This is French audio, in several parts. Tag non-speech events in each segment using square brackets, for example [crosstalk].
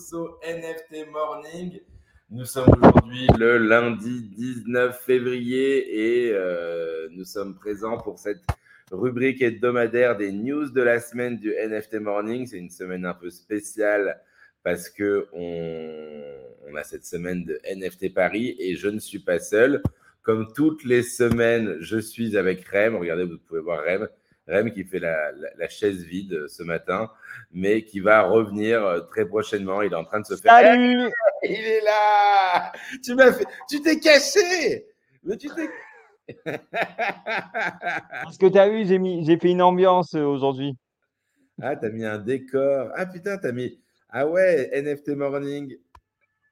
tous au NFT Morning. Nous sommes aujourd'hui le lundi 19 février et euh, nous sommes présents pour cette rubrique hebdomadaire des news de la semaine du NFT Morning. C'est une semaine un peu spéciale parce que on, a cette semaine de NFT Paris et je ne suis pas seul. Comme toutes les semaines, je suis avec Rem. Regardez, vous pouvez voir Rem. Rem qui fait la, chaise vide ce matin, mais qui va revenir euh, très prochainement. Il est en train de se faire. Salut [laughs] Il est là Tu m'as fait. Tu t'es caché Mais tu t'es. [laughs] Parce que tu as vu, j'ai mis... j'ai fait une ambiance euh, aujourd'hui. Ah, t'as mis un décor. Ah putain, t'as mis. Ah ouais, NFT Morning.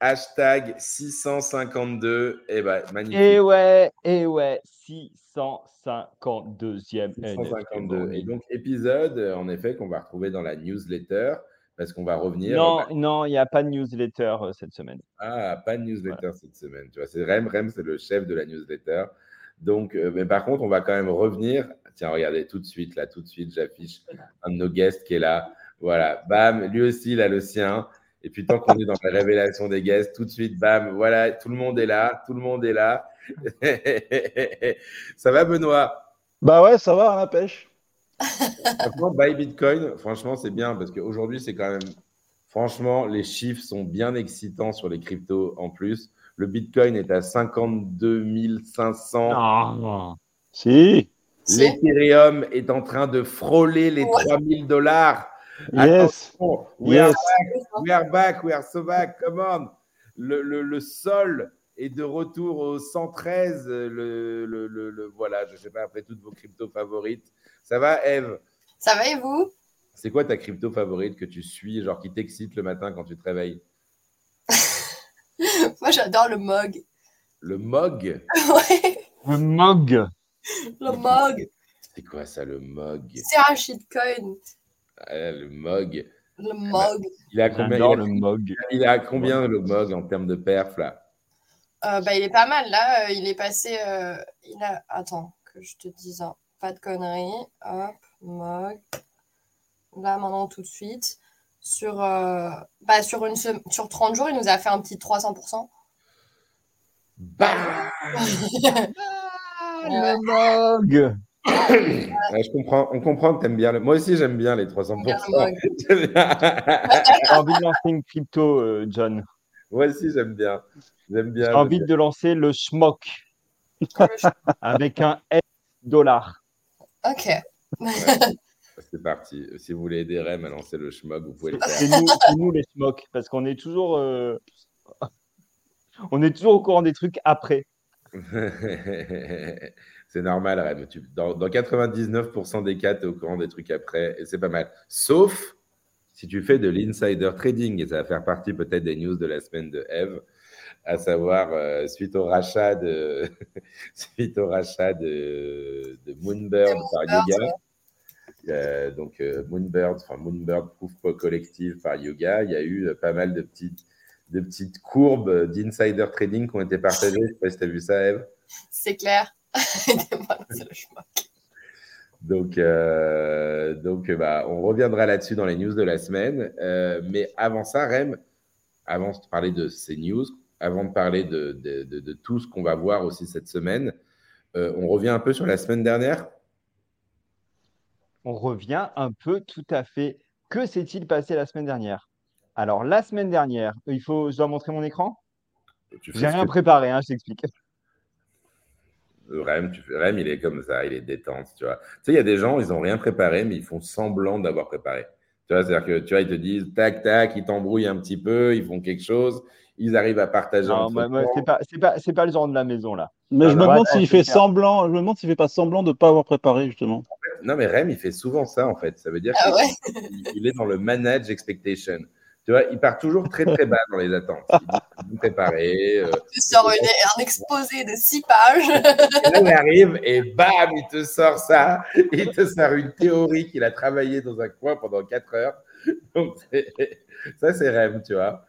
Hashtag 652. Eh ben, magnifique. Et ouais, et ouais, 652e. 652. Et donc, épisode, en effet, qu'on va retrouver dans la newsletter, parce qu'on va revenir. Non, non, il n'y a pas de newsletter euh, cette semaine. Ah, pas de newsletter voilà. cette semaine. Tu vois, c'est Rem. Rem, c'est le chef de la newsletter. Donc, euh, mais par contre, on va quand même revenir. Tiens, regardez, tout de suite, là, tout de suite, j'affiche un de nos guests qui est là. Voilà, bam, lui aussi, il a le sien. Et puis, tant qu'on est dans la révélation des guests, tout de suite, bam, voilà, tout le monde est là, tout le monde est là. [laughs] ça va, Benoît? Bah ouais, ça va, à la pêche. Franchement, buy Bitcoin, franchement, c'est bien parce qu'aujourd'hui, c'est quand même. Franchement, les chiffres sont bien excitants sur les cryptos en plus. Le Bitcoin est à 52 500. Ah, si. L'Ethereum est en train de frôler les ouais. 3000 dollars. Yes. Attention, we, yes. Are back, we are back, we are so back, come on. Le, le, le sol est de retour au 113. Le, le voilà, je ne sais pas, après toutes vos cryptos favorites. Ça va, Eve? Ça va et vous? C'est quoi ta crypto favorite que tu suis, genre qui t'excite le matin quand tu te réveilles? [laughs] Moi, j'adore le MOG. Le MOG Ouais. Le MOG. Le MOG. C'est quoi ça, le MOG C'est un shitcoin. Ah, le MOG. Le MOG. Il a combien, il a, a, le MOG. Il a combien le MOG en termes de perf là? Euh, bah, Il est pas mal là. Euh, il est passé. Euh, il a... Attends, que je te dise hein. pas de conneries. Hop, MOG. Là, maintenant, tout de suite. Sur, euh, bah, sur, une sem... sur 30 jours, il nous a fait un petit 300%. Bah [laughs] le MOG [coughs] je comprends, on comprend que tu aimes bien. Le... Moi aussi, j'aime bien les 300%. [laughs] J'ai envie de lancer une crypto, euh, John. Moi aussi, j'aime bien. J'aime bien. J'ai envie de lancer le SMOC [laughs] avec un S dollar. Ok. Ouais. [laughs] C'est parti. Si vous voulez aider Rem à lancer le schmog, vous pouvez le faire. C'est nous, nous, les SMOC, parce qu'on est toujours, euh... on est toujours au courant des trucs après. C'est normal, Rem. Tu, dans, dans, 99% des cas, tu es au courant des trucs après et c'est pas mal. Sauf si tu fais de l'insider trading, et ça va faire partie peut-être des news de la semaine de Eve, à savoir euh, suite au rachat de, [laughs] suite au rachat de, de Moonbird par Yoga. Euh, donc euh, Moonbird, enfin Moonbird Proof Collective par Yoga, il y a eu pas mal de petites, de petites courbes d'insider trading qui ont été partagées. Je sais pas si tu as vu ça, Eve. C'est clair. [laughs] donc, euh, donc bah, on reviendra là-dessus dans les news de la semaine. Euh, mais avant ça, Rem, avant de parler de ces news, avant de parler de, de, de, de tout ce qu'on va voir aussi cette semaine, euh, on revient un peu sur la semaine dernière. On revient un peu tout à fait. Que s'est-il passé la semaine dernière? Alors, la semaine dernière, il faut, je dois montrer mon écran? J'ai rien que... préparé, hein, je t'explique. Rem, tu fais... Rem, il est comme ça, il est détente, tu vois. Tu sais, il y a des gens, ils n'ont rien préparé, mais ils font semblant d'avoir préparé. Tu vois, c'est-à-dire que, tu vois, ils te disent, tac, tac, ils t'embrouillent un petit peu, ils font quelque chose, ils arrivent à partager. Non, c'est pas, c'est pas, c'est pas le genre de la maison, là. Mais ah, je me demande s'il fait semblant, je me demande s'il fait pas semblant de ne pas avoir préparé, justement. Non, mais Rem, il fait souvent ça, en fait. Ça veut dire ah, qu'il ouais. il est dans le manage expectation. Tu vois, il part toujours très très bas dans les attentes. Il dit préparé. Euh, [laughs] tu sors une, un exposé de six pages. Et là, il arrive et bam, il te sort ça. Il te sort une théorie qu'il a travaillé dans un coin pendant quatre heures. Donc, ça, c'est Rem, tu vois.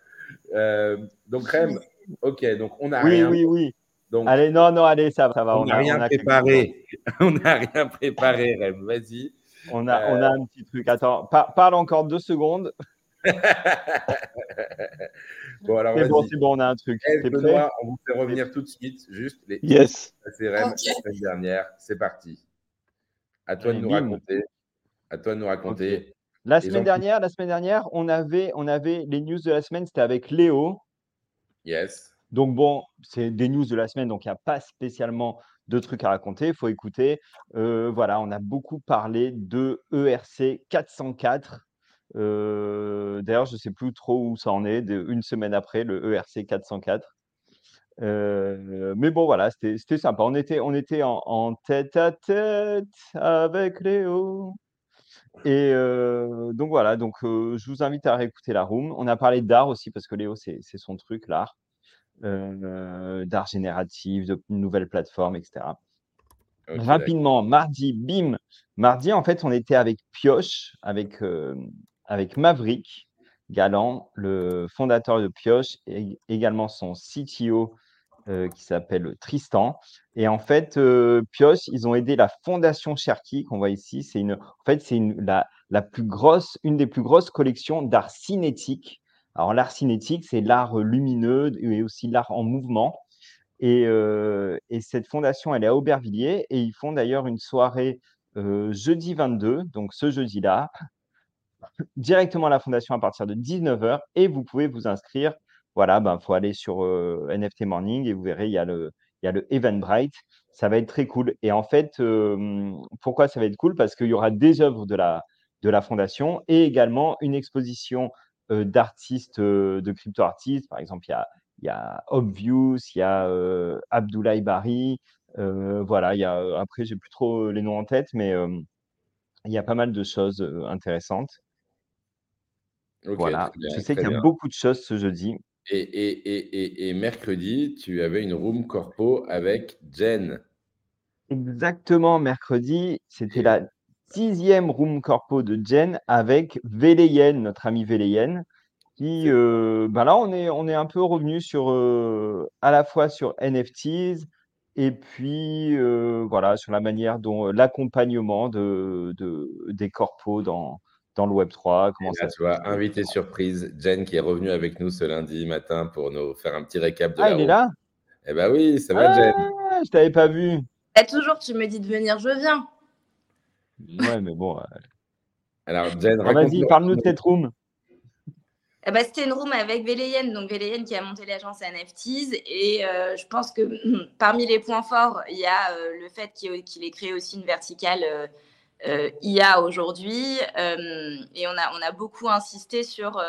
Euh, donc, Rem, ok, donc on a oui, rien. Oui, oui, Donc, allez, non, non, allez, ça, ça va. On n'a rien, préparé. [laughs] on n'a rien préparé, Rem. Vas-y. On a, on a un petit truc. Attends, parle encore deux secondes. [laughs] bon, alors, c'est bon, c'est bon, on a un truc. Benoît, on vous fait revenir tout de suite. Juste les yes. CRM okay. la semaine dernière. C'est parti. À toi de nous raconter. À toi de nous raconter. La semaine dernière, la semaine dernière, on avait, on avait les news de la semaine. C'était avec Léo. Yes. Donc bon, c'est des news de la semaine, donc il n'y a pas spécialement de trucs à raconter. Il faut écouter. Euh, voilà, on a beaucoup parlé de ERC 404. Euh, d'ailleurs, je ne sais plus trop où ça en est, une semaine après le ERC 404. Euh, mais bon, voilà, c'était sympa. On était, on était en, tête à tête avec Léo. Et donc voilà, donc je vous invite à réécouter la room. On a parlé d'art aussi parce que Léo, c'est son truc, l'art, d'art génératif, de nouvelles plateformes, etc. Rapidement, mardi, bim. Mardi, en fait, on était avec Pioche, avec avec Maverick Galant, le fondateur de Pioche, et également son CTO euh, qui s'appelle Tristan. Et en fait, euh, Pioche, ils ont aidé la fondation Cherki qu'on voit ici. C'est une, en fait, c'est une, la, la, plus grosse, une des plus grosses collections d'art cinétique. Alors, l'art cinétique, c'est l'art lumineux et aussi l'art en mouvement. Et, euh, et, cette fondation, elle est à Aubervilliers et ils font d'ailleurs une soirée jeudi 22, donc ce jeudi-là, directement à la fondation à partir de 19h et vous pouvez vous inscrire. Voilà, il ben, faut aller sur euh, NFT Morning et vous verrez, il y a le, il le Eventbrite. Ça va être très cool. Et en fait, pourquoi ça va être cool? Parce qu'il y aura des œuvres de la, de la fondation et également une exposition euh, d'artistes, euh, de crypto-artistes. Par exemple, il y a, y a Obvious, il y a Abdoulaye Bari. voilà, il y a, après, plus trop les noms en tête, mais il y a pas mal de choses intéressantes voilà, je sais qu'il y a beaucoup de choses ce jeudi. Et, et, et, et, mercredi, tu avais une room corpo avec Jen. Exactement, mercredi, c'était la dixième room corpo de Jen avec Véléyen, notre ami Véléyen, qui, euh, ben là, on est, on est un peu revenu sur, euh, à la fois sur NFTs et puis, euh, voilà, sur la manière dont l'accompagnement de, de, des corpos dans, dans le Web 3 Comment ça Tu vois, invité surprise, Jen qui est revenue avec nous ce lundi matin pour nous faire un petit récap de ah, il est là? Eh ben oui, ça va, Jen. Ah, je t'avais pas vu. Et eh, toujours, tu me dis de venir, je viens. Ouais, mais bon. Euh. [laughs] Alors, Jen, vas-y, parle-nous de cette room. Eh ben, C'était une room avec Véléyenne, donc Véléyenne qui a monté l'agence NFTs. Et euh, je pense que [clears throat] parmi les points forts, il y a euh, le fait qu'il ait créé aussi une verticale euh, IA aujourd'hui. Euh, et on a, on a beaucoup insisté sur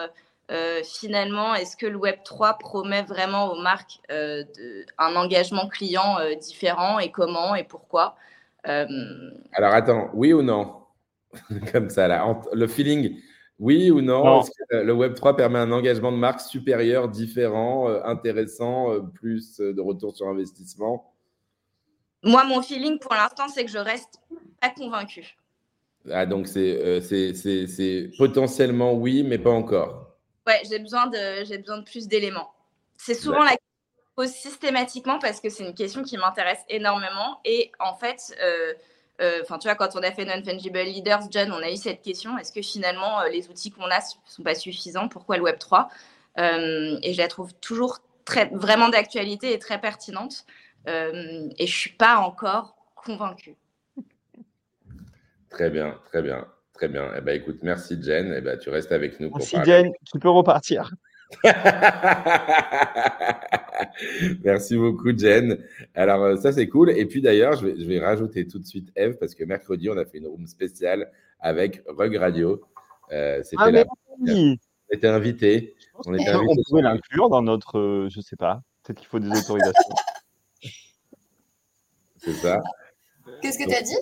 euh, finalement, est-ce que le Web 3 promet vraiment aux marques un engagement client différent et comment et pourquoi Alors attends, oui ou non? [laughs] Comme ça, là, le feeling, oui ou non, Est-ce que le Web 3 permet un engagement de marque supérieur, différent, intéressant, plus de retour sur investissement? Moi, mon feeling pour l'instant, c'est que je reste pas convaincue. Ah, donc euh, c'est potentiellement oui, mais pas encore. Ouais, j'ai besoin, de, besoin de plus d'éléments. C'est souvent la question que je pose systématiquement parce que c'est une question qui m'intéresse énormément. Et en fait, euh, euh, tu vois, quand on a fait Non-Fungible Leaders, John, on a eu cette question est-ce que finalement les outils qu'on a ne sont pas suffisants? Pourquoi le Web 3 Et je la trouve toujours très, vraiment d'actualité et très pertinente. Et je ne suis pas encore convaincue. Très bien, très bien, très bien. Eh ben, écoute, merci Jen. Eh ben, tu restes avec nous. Merci Jen, tu peux repartir. [laughs] Merci beaucoup, Jen. Alors, euh, ça, c'est cool. Et puis, d'ailleurs, je vais, je vais rajouter tout de suite Eve parce que mercredi, on a fait une room spéciale avec Rug Radio. Euh, c'était ah, On était invité. On, était invité on pouvait l'inclure dans notre, euh, je sais pas, peut-être qu'il faut des autorisations. [laughs] ça. Qu'est-ce que tu as dit?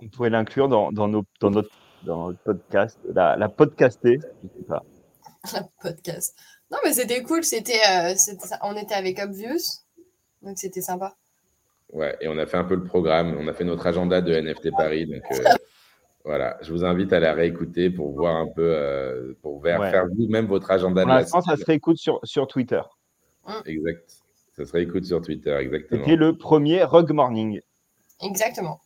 On pourrait l'inclure dans, dans, nos, dans, notre, dans notre podcast, la, la podcaster, je sais pas. [laughs] La podcast. Non, mais c'était cool. C'était, euh, on était avec Obvious, donc c'était sympa. Ouais, et on a fait un peu le programme. On a fait notre agenda de NFT Paris. Donc euh, [laughs] voilà, je vous invite à la réécouter pour voir un peu, euh, pour faire, vous-même votre agenda. Pour l'instant, ça se réécoute sur, sur Twitter. Exact. Ça serait écoute sur Twitter, exactement. C'était le premier Rug Morning. Exactement.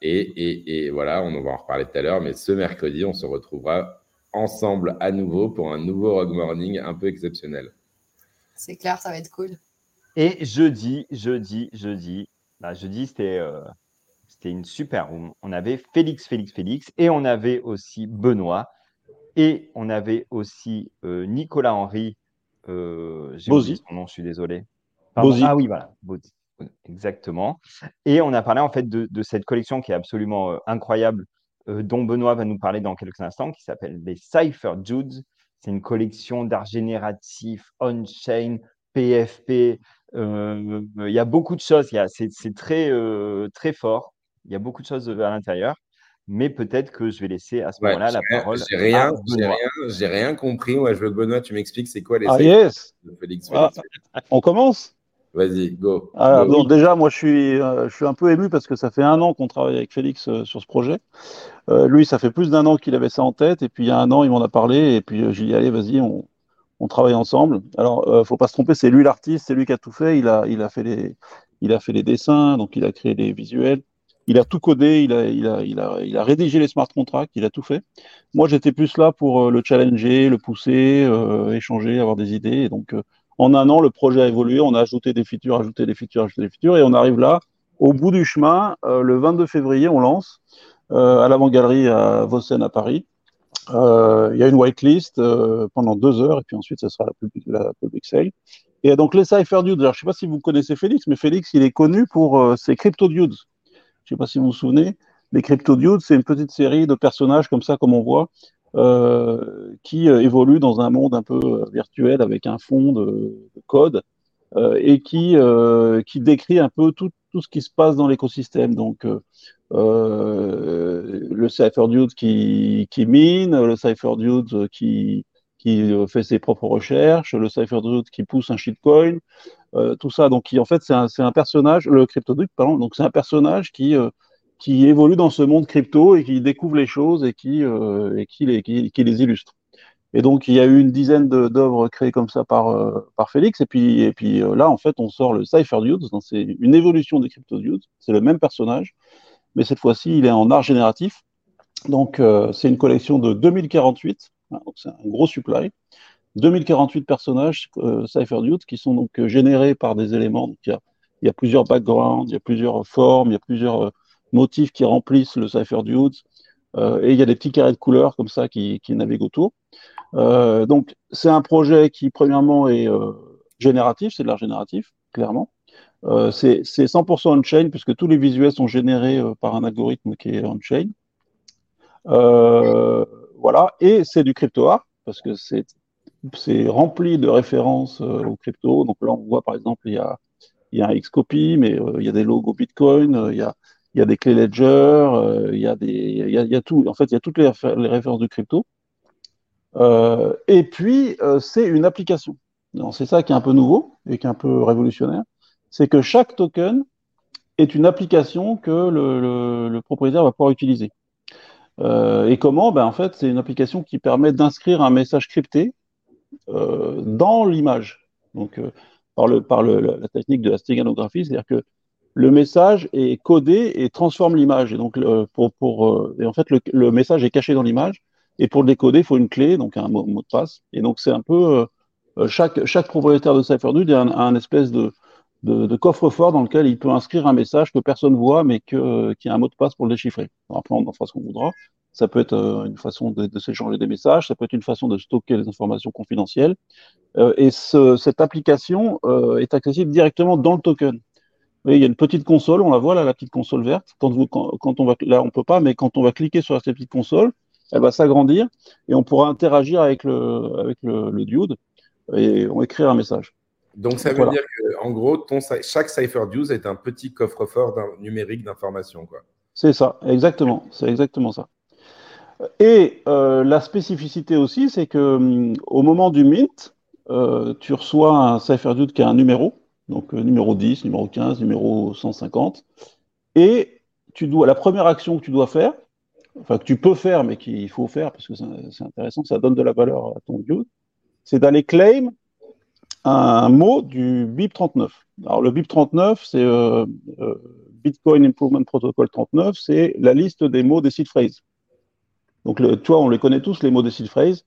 Et, et, et, voilà, on va en reparler tout à l'heure, mais ce mercredi, on se retrouvera ensemble à nouveau pour un nouveau Rug Morning un peu exceptionnel. C'est clair, ça va être cool. Et jeudi, jeudi, jeudi, bah, jeudi, c'était euh, c'était une super room. On avait Félix, Félix, Félix, et on avait aussi Benoît, et on avait aussi euh, Nicolas Henry. Euh, oublié son nom, je suis désolé. Ah oui, voilà, Exactement. Et on a parlé en fait de, cette collection qui est absolument euh, incroyable, euh, dont Benoît va nous parler dans quelques instants, qui s'appelle les Cypher Judes. C'est une collection d'art génératif, on-chain, PFP. Euh, il y a beaucoup de choses. C'est très, très fort. Il y a beaucoup de choses à l'intérieur. Mais peut-être que je vais laisser à ce moment-là la parole. J'ai rien, j'ai rien, rien, compris. Moi, je veux que Benoît, tu m'expliques c'est quoi les. Ah, yes. Félix, ah, on commence? Vas-y, go. déjà, moi, je suis, euh, je suis un peu ému parce que ça fait un an qu'on travaille avec Félix euh, sur ce projet. Euh, lui, ça fait plus d'un an qu'il avait ça en tête. Et puis, il y a un an, il m'en a parlé. Et puis, j'ai dit, allez, vas-y, on, on, travaille ensemble. Alors, faut pas se tromper, c'est lui l'artiste, c'est lui qui a tout fait. Il a, il, a fait les, il a fait les dessins, donc il a créé les visuels. Il a tout codé, il a, rédigé les smart contracts, il a tout fait. Moi, j'étais plus là pour le challenger, le pousser, échanger, avoir des idées. Et donc, en un an, le projet a évolué, on a ajouté des features, ajouté des features, ajouté des features, et on arrive là, au bout du chemin, euh, le 22 février, on lance euh, à l'avant-galerie à Vossen à Paris. Euh, il y a une whitelist pendant deux heures, et puis ensuite, ce sera la public, la public sale. Et donc, les Cypher Dudes, alors je ne sais pas si vous connaissez Félix, mais Félix, il est connu pour ses Crypto Dudes. Je ne sais pas si vous vous souvenez. Les Crypto Dudes, c'est une petite série de personnages comme ça, comme on voit, euh, qui euh, évolue dans un monde un peu euh, virtuel avec un fond de, code et qui, qui décrit un peu tout, tout ce qui se passe dans l'écosystème. Donc, le CypherDude qui, qui mine, le CypherDude qui, qui fait ses propres recherches, le CypherDude qui pousse un shitcoin, tout ça. Donc, qui, en fait, c'est un, un, personnage, le CryptoDude, pardon, donc c'est un personnage qui qui évolue dans ce monde crypto et qui découvre les choses et qui, euh, et qui, les, qui, les illustre. Et donc, il y a eu une dizaine d'œuvres créées comme ça par, euh, par Félix. Et puis, et puis euh, là, en fait, on sort le Cypher Dudes. C'est une évolution des Crypto Dudes. C'est le même personnage, mais cette fois-ci, il est en art génératif. Donc, c'est une collection de 2048. Hein, c'est un gros supply. 2048 personnages Cypher Dudes qui sont donc générés par des éléments. Donc, il y a, plusieurs backgrounds, il y a plusieurs formes, il y a plusieurs motifs qui remplissent le Cypher Dudes. Euh, et il y a des petits carrés de couleurs comme ça qui, qui naviguent autour. Euh, donc, c'est un projet qui, premièrement, est euh, génératif, c'est de l'art génératif, clairement. Euh, c'est 100% on-chain, puisque tous les visuels sont générés euh, par un algorithme qui est on-chain. Euh, voilà, et c'est du crypto art, parce que c'est rempli de références au crypto. Donc là, on voit par exemple, il y a, il y a un Xcopy, mais il y a des logos Bitcoin, il y a il y a des clés Ledger, euh, il, y a des, il, y a, tout. En fait, il y a toutes les, références de crypto. Euh, et puis, euh, c'est une application. C'est ça qui est un peu nouveau et qui est un peu révolutionnaire. C'est que chaque token est une application que le, le, propriétaire va pouvoir utiliser. et comment? Ben, En fait, c'est une application qui permet d'inscrire un message crypté dans l'image. Donc, par, le, par le, la technique de la stéganographie, c'est-à-dire que le message est codé et transforme l'image. Et donc, pour, pour, euh, et en fait, le, message est caché dans l'image. Et pour le décoder, il faut une clé, donc un mot, de passe. Et donc, c'est un peu euh, chaque, chaque propriétaire de CypherDude a un, espèce de, de, coffre-fort dans lequel il peut inscrire un message que personne voit, mais que, qui a un mot de passe pour le déchiffrer. Après, on en fera ce qu'on voudra. Ça peut être euh, une façon de, de s'échanger des messages, ça peut être une façon de stocker les informations confidentielles. et ce, cette application est accessible directement dans le token il y a une petite console, on la voit là, la petite console verte. Quand, vous, quand, on va, là, on peut pas, mais quand on va cliquer sur cette petite console, elle va s'agrandir et on pourra interagir avec le, avec le, le diode et on écrire un message. Donc ça veut dire que, en gros, ton, chaque CypherDude est un petit coffre-fort numérique d'informations. C'est ça, exactement. C'est exactement ça. Et euh, la spécificité aussi, c'est que hum, au moment du mint, euh, tu reçois un CypherDude qui a un numéro donc euh, numéro 10, numéro 15, numéro 150. Et tu dois, la première action que tu dois faire, enfin que tu peux faire, mais qu'il faut faire parce que c'est intéressant, ça donne de la valeur à ton diode, c'est d'aller claim un mot du BIP 39. Alors le BIP 39, c'est Bitcoin Improvement Protocol 39, c'est la liste des mots des seed phrases. Donc le, on les connaît tous, les mots des seed phrases.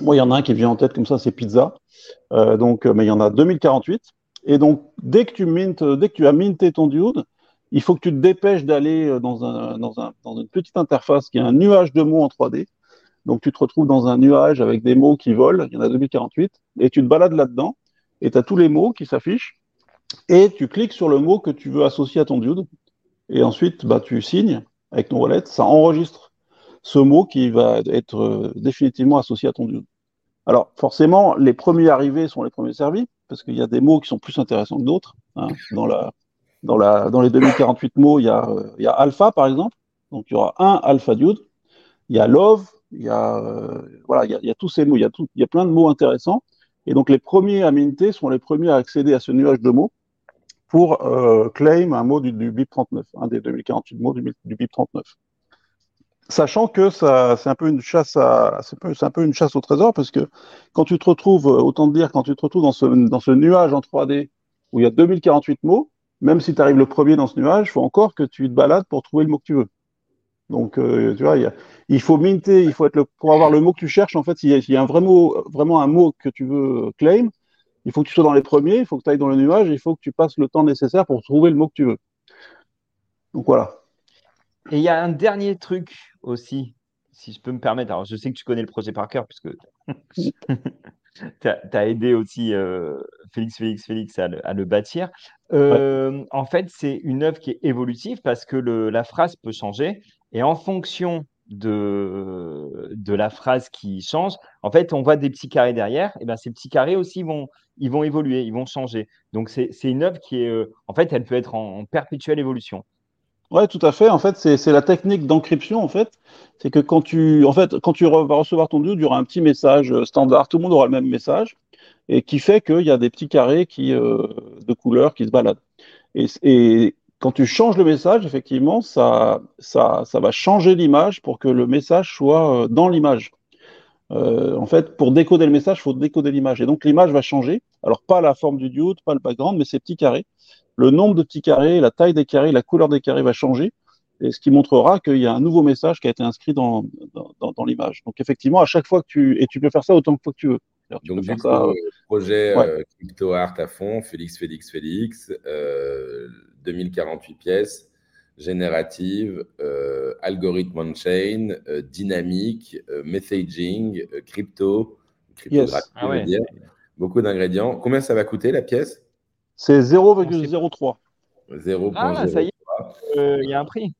Moi, il y en a un qui vient en tête comme ça, c'est pizza. Euh, donc, mais il y en a 2048. Et donc, dès que tu mint, dès que tu as minté ton dude, il faut que tu te dépêches d'aller dans une petite interface qui est un nuage de mots en 3D. Donc, tu te retrouves dans un nuage avec des mots qui volent. Il y en a 2048. Et tu te balades là-dedans et tu as tous les mots qui s'affichent, et tu cliques sur le mot que tu veux associer à ton dude, et ensuite bah, tu signes avec ton wallet, ça enregistre ce mot qui va être euh, définitivement associé à ton dude. Alors forcément, les premiers arrivés sont les premiers servis, parce qu'il y a des mots qui sont plus intéressants que d'autres. Hein. Dans, les 2048 mots, il y, a, alpha par exemple, donc il y aura un alpha dude, il y a love, il y a, euh, voilà, il y a, tous ces mots, il y a, plein de mots intéressants. Et donc, les premiers à sont les premiers à accéder à ce nuage de mots pour euh, claim un mot du, BIP 39, un des 2048 mots du, BIP 39. Sachant que ça, c'est un peu une chasse à, c'est un peu une chasse au trésor parce que quand tu te retrouves, euh, autant te dire, quand tu te retrouves dans ce, dans ce nuage en 3D où il y a 2048 mots, même si tu arrives le premier dans ce nuage, il faut encore que tu te balades pour trouver le mot que tu veux. Donc, euh, tu vois, il, faut minter, il faut être le, pour avoir le mot que tu cherches. En fait, s'il y, a, un vrai mot, vraiment un mot que tu veux claim, il faut que tu sois dans les premiers, il faut que tu ailles dans le nuage, il faut que tu passes le temps nécessaire pour trouver le mot que tu veux. Donc voilà. Et il y a un dernier truc aussi, si je peux me permettre. Alors, je sais que tu connais le projet par cœur, puisque [laughs] tu as, aidé aussi euh, Félix, Félix, Félix à le, bâtir. Euh, en fait, c'est une œuvre qui est évolutive parce que la phrase peut changer. Et en fonction de, de la phrase qui change, en fait, on voit des petits carrés derrière. Et ben, ces petits carrés aussi vont, ils vont évoluer, ils vont changer. Donc, c'est une œuvre qui est, euh, en fait, elle peut être en, perpétuelle évolution. Oui, tout à fait. En fait, c'est la technique d'encryption. En fait, c'est que quand tu, en fait, quand tu vas recevoir ton dude, il y aura un petit message euh, standard. Tout le monde aura le même message et qui fait qu'il y a des petits carrés qui, euh, de couleurs qui se baladent. Et, quand tu changes le message, effectivement, ça, va changer l'image pour que le message soit euh, dans l'image. En fait, pour décoder le message, il faut décoder l'image. Et donc, l'image va changer. Alors, pas la forme du diode, pas le background, mais ces petits carrés. Le nombre de petits carrés, la taille des carrés, la couleur des carrés va changer. Et ce qui montrera qu'il y a un nouveau message qui a été inscrit dans, dans, dans l'image. Donc, effectivement, à chaque fois que tu. Et tu peux faire ça autant de fois que tu veux. Donc, du coup, euh, projet CryptoArt à fond, Félix, Félix, Félix. 2048 pièces, générative, euh, algorithme on-chain, euh, dynamique, euh, messaging, crypto, cryptographie, ah dire. beaucoup d'ingrédients. Combien ça va coûter la pièce? C'est 0,03. 0,03. Ah, ça y est, il y a un prix.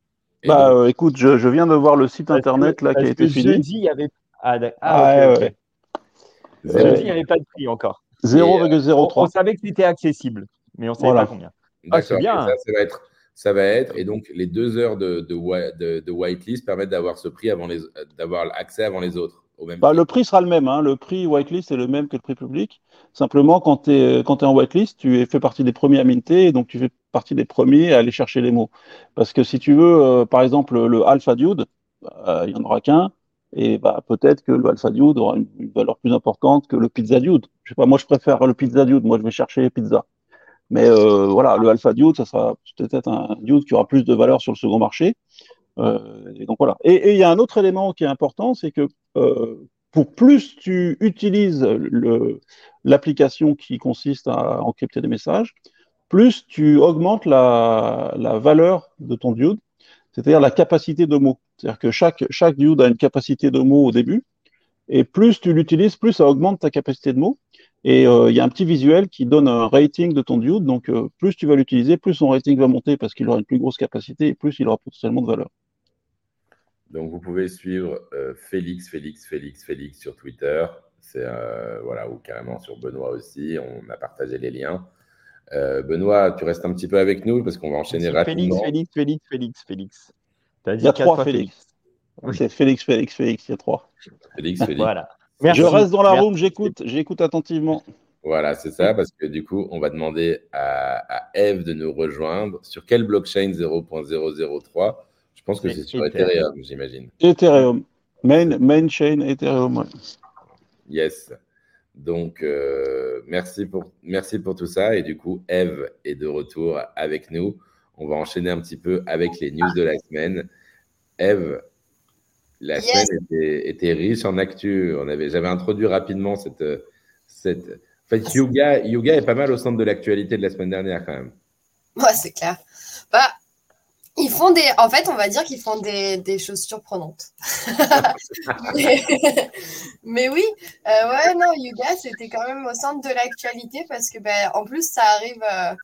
Bah, écoute, je, viens de voir le site internet là qui a été fini. Jeudi, il y avait. Ah, ah Jeudi, il n'y avait pas de prix encore. 0,03. On, savait que c'était accessible, mais on ne savait pas combien. Ah, c'est bien. Ça, va être, ça va être, et donc les deux heures de, de, de, whitelist permettent d'avoir ce prix avant les, d'avoir accès avant les autres. Au même bah, le prix sera le même. Hein. Le prix whitelist est le même que le prix public. Simplement, quand tu es, quand es en whitelist, tu fais partie des premiers à minter, et donc tu fais partie des premiers à aller chercher les mots. Parce que si tu veux, euh, par exemple, le alpha dude, euh, il n'y en aura qu'un. Et bah, peut-être que le alpha dude aura une, une, valeur plus importante que le pizza dude. Je sais pas, moi je préfère le pizza dude. Moi je vais chercher pizza. Mais euh, voilà, le alpha dude, ça sera peut-être un dude qui aura plus de valeur sur le second marché. Euh, et donc voilà. Et il y a un autre élément qui est important, c'est que euh, pour plus tu utilises l'application qui consiste à encrypter des messages, plus tu augmentes la, valeur de ton dude, c'est-à-dire la capacité de mots. C'est-à-dire que chaque, chaque dude a une capacité de mots au début, et plus tu l'utilises, plus ça augmente ta capacité de mots. Et euh, il y a un petit visuel qui donne un rating de ton dude. Donc, euh, plus tu vas l'utiliser, plus son rating va monter parce qu'il aura une plus grosse capacité et plus il aura potentiellement de valeur. Donc, vous pouvez suivre euh, Félix, Félix, Félix, Félix sur Twitter. C'est voilà, ou carrément sur Benoît aussi. On a partagé les liens. Benoît, tu restes un petit peu avec nous parce qu'on va enchaîner rapidement. Félix, Félix, Félix, Félix, il y a trois Félix. C'est Félix, Félix, Félix, il y a trois. Félix, [laughs] Félix. voilà. Je reste dans la room, j'écoute, j'écoute attentivement. Voilà, c'est ça, parce que du coup, on va demander à, Eve de nous rejoindre. Sur quelle blockchain 0.003 Je pense que c'est sur Ethereum, j'imagine. Ethereum. Main, main chain Ethereum. Yes. Donc, euh, merci, pour, merci pour tout ça. Et du coup, Eve est de retour avec nous. On va enchaîner un petit peu avec les news de la semaine. Eve, la semaine était, riche en actu. J'avais introduit rapidement cette. cette... En fait, Yoga, Yoga est pas mal au centre de l'actualité de la semaine dernière quand même. Ouais, c'est clair. Bah, ils font des. En fait, on va dire qu'ils font des, des, choses surprenantes. [laughs] mais, oui, euh, ouais, non, Yuga, c'était quand même au centre de l'actualité parce que, ben, en plus, ça arrive euh,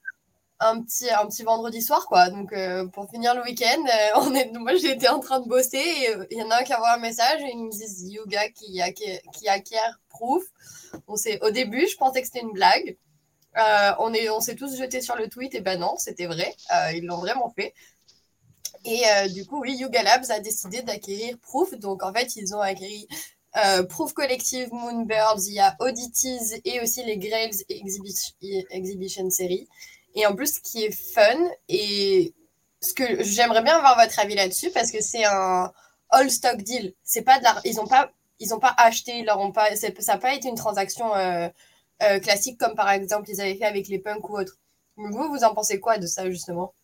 un, petit, un petit vendredi soir, quoi. Donc, euh, pour finir le week-end, [laughs] est, moi, j'étais en train de bosser et il y en a un qui envoie un message et ils me disent Yuga qui, acquiert, qui acquiert proof. On au début, je pensais que c'était une blague. on s'est on tous jetés sur le tweet et ben non, c'était vrai. ils l'ont vraiment fait. Et euh, du coup, oui, Yuga Labs a décidé d'acquérir Proof. Donc, en fait, ils ont acquis euh, Proof Collective, Moonbirds, il y a Oddities et aussi les Grails Exhibition, Series. Et en plus, ce qui est fun, et ce que j'aimerais bien avoir votre avis là-dessus, parce que c'est un all stock deal. Pas ils n'ont pas, ils ont pas acheté, ils ont pas, ça n'a pas été une transaction euh, classique comme par exemple ils avaient fait avec les punks ou autres. Vous, vous en pensez quoi de ça justement?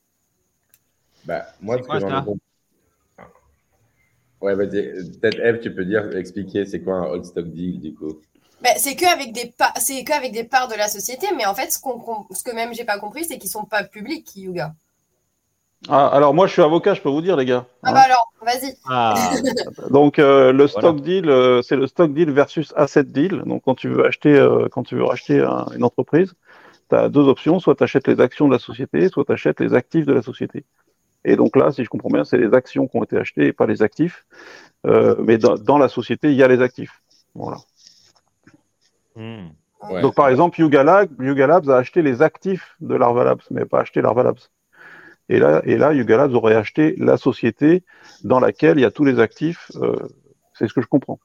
Bah, moi, ce que Ouais, Peut-être Eve, tu peux dire, expliquer, c'est quoi un old stock deal du coup? Bah, c'est qu'avec des, c'est qu'avec des parts de la société, mais en fait, ce, ce que même j'ai pas compris, c'est qu'ils sont pas publics, Yuga. Ah, alors moi, je suis avocat, je peux vous dire, les gars. Ah, bah alors, vas-y. Ah. [laughs] Donc, euh, le stock deal, euh, c'est le stock deal versus asset deal. Donc, quand tu veux acheter, euh, quand tu veux racheter une entreprise, tu as deux options soit tu achètes les actions de la société, soit tu achètes les actifs de la société. Et donc là, si je comprends bien, c'est les actions qui ont été achetées et pas les actifs. Euh, mais dans, la société, il y a les actifs. Voilà. Hmm. Donc par exemple, Yuga, Labs a acheté les actifs de Larva Labs, mais pas acheté Larva Labs. Et là, et là, Yuga Labs aurait acheté la société dans laquelle il y a tous les actifs. Euh, c'est ce que je comprends.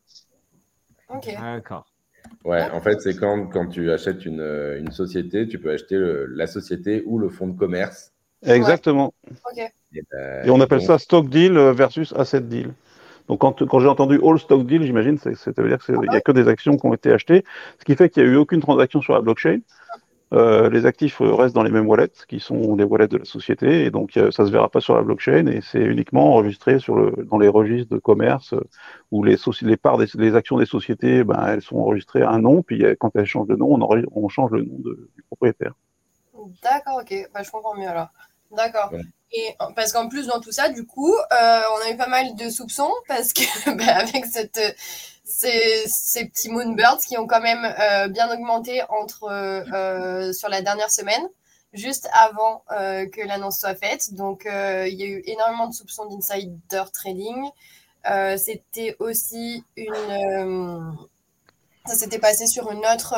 Ok. D'accord. Ouais, en fait, c'est quand, quand tu achètes une, une société, tu peux acheter la société ou le fonds de commerce Exactement. Ben, et, on appelle ça stock deal versus asset deal. Donc quand, quand j'ai entendu all stock deal, j'imagine, ça veut dire qu'il n'y a que des actions qui ont été achetées, ce qui fait qu'il n'y a eu aucune transaction sur la blockchain. Euh, les actifs restent dans les mêmes wallets, qui sont les wallets de la société, et donc ça se verra pas sur la blockchain, et c'est uniquement enregistré sur le, dans les registres de commerce où les, les parts des les actions des sociétés, ben, elles sont enregistrées à un nom, puis quand elles changent de nom, on, on change le nom du propriétaire. D'accord, ok, bah, je comprends mieux alors. D'accord. Et parce qu'en plus dans tout ça, du coup, euh, on a eu pas mal de soupçons [laughs] parce que bah, avec cette, ces, ces, petits moonbirds qui ont quand même euh, bien augmenté entre euh, sur la dernière semaine, juste avant que l'annonce soit faite. Donc il y a eu énormément de soupçons d'insider trading. C'était aussi une ça s'était passé sur une autre.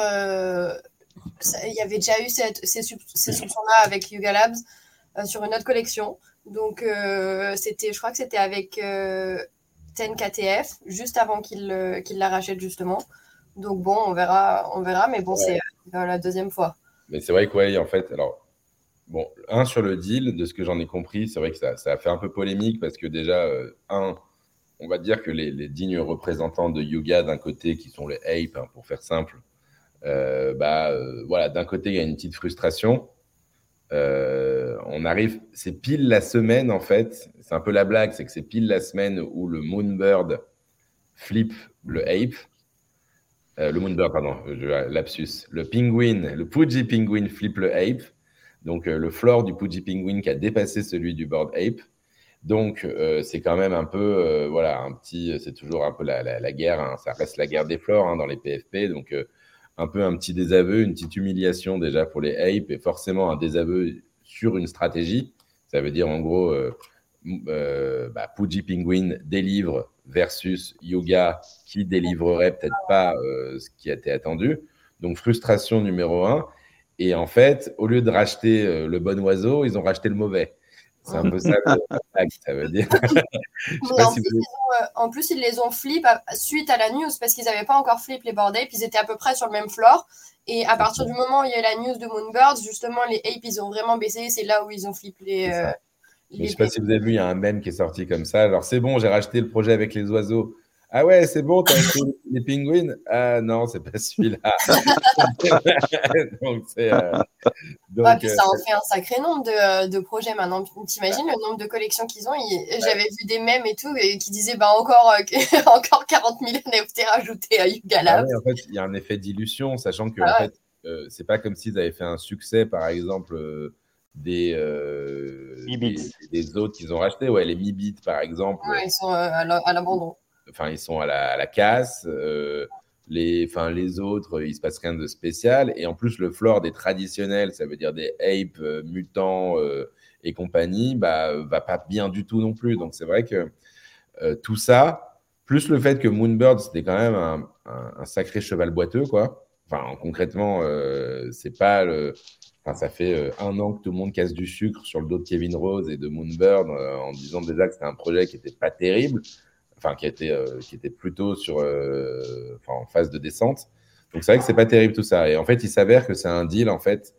Il y avait déjà eu cette, ces, ces soupçons-là avec Yuga Labs. Euh, sur une autre collection. Donc, euh, c'était, je crois que c'était avec euh, KTF, juste avant qu'il qu'il la rachète, justement. Donc, bon, on verra, on verra mais bon, c'est la deuxième fois. Mais c'est vrai que, ouais, en fait, alors, bon, un sur le deal, de ce que j'en ai compris, c'est vrai que ça, ça, a fait un peu polémique parce que déjà, un, on va dire que les, les, dignes représentants de Yuga d'un côté, qui sont les Ape, hein, pour faire simple, bah, voilà, d'un côté, il y a une petite frustration. Euh, on arrive, c'est pile la semaine en fait. C'est un peu la blague, c'est que c'est pile la semaine où le Moonbird flip le ape. Euh, le Moonbird, pardon, lapsus. Le Penguin, le Puji Penguin flip le ape. Donc euh, le floor du Puji Penguin qui a dépassé celui du Board Ape. Donc c'est quand même un peu, voilà, un petit, c'est toujours un peu la, guerre. Hein. ça reste la guerre des floors hein, dans les PFP. Donc un peu un petit désaveu, une petite humiliation déjà pour les Ape et forcément un désaveu sur une stratégie. Ça veut dire en gros, euh, euh bah, Penguin délivre versus Yoga qui délivrerait peut-être pas euh, ce qui a été attendu. Donc frustration numéro un. Et en fait, au lieu de racheter euh, le bon oiseau, ils ont racheté le mauvais. C'est un peu ça ça veut dire. [laughs] Euh, en, plus, ils les ont flip suite à la news parce qu'ils n'avaient pas encore flip les bordels, puis ils étaient à peu près sur le même floor. Et à partir du moment où il y a la news de Moonbirds, justement, les apes, ils ont vraiment baissé. C'est là où ils ont flip les. je ne sais pas si vous avez vu, il y a un mème qui est sorti comme ça. Alors, c'est bon, j'ai racheté le projet avec les oiseaux. Ah ouais, c'est bon, t'as acheté les pingouins Ah non, c'est pas celui-là. [laughs] donc, c'est. Euh, puis ça en fait un sacré nombre de, de projets maintenant. T'imagines le nombre de collections qu'ils ont? J'avais vu des mèmes et tout et qui disaient bah, encore, [laughs] encore 40 000 NFT rajoutés à Yuga ah en fait, il y a un effet dilution, sachant que ah en fait, c'est pas comme s'ils avaient fait un succès, par exemple des, euh, des, autres qu'ils ont rachetés. Ouais, les Mi Bit, par exemple. ils sont euh, à l'abandon. Enfin, ils sont à la, casse. Euh, les, enfin, les autres, il se passe rien de spécial. Et en plus, le floor des traditionnels, ça veut dire des apes, mutants et compagnie, bah, va pas bien du tout non plus. Donc, c'est vrai que tout ça, plus le fait que Moonbird, c'était quand même un, sacré cheval boiteux, quoi. Enfin, concrètement, c'est pas le ça fait euh, un an que tout le monde casse du sucre sur le dos de Kevin Rose et de Moonbird euh, en disant déjà que c'était un projet qui n'était pas terrible, enfin qui était, euh, qui était plutôt sur, en phase de descente. Donc c'est vrai que c'est pas terrible tout ça. Et en fait, il s'avère que c'est un deal, en fait,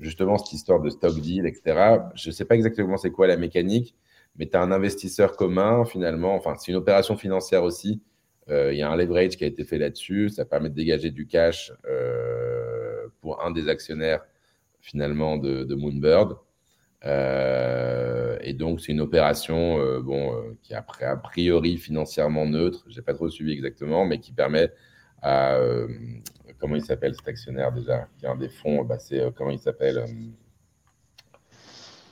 justement, cette histoire de stock deal, etc. Je sais pas exactement c'est quoi la mécanique, mais tu as un investisseur commun, finalement. Enfin, c'est une opération financière aussi. Il y a un leverage qui a été fait là-dessus. Ça permet de dégager du cash pour un des actionnaires finalement de, Moonbird. Euh, et donc, c'est une opération euh, bon, euh, qui est a priori financièrement neutre, je n'ai pas trop suivi exactement, mais qui permet à. comment il s'appelle cet actionnaire déjà Qui a un des fonds, bah, c'est. comment il s'appelle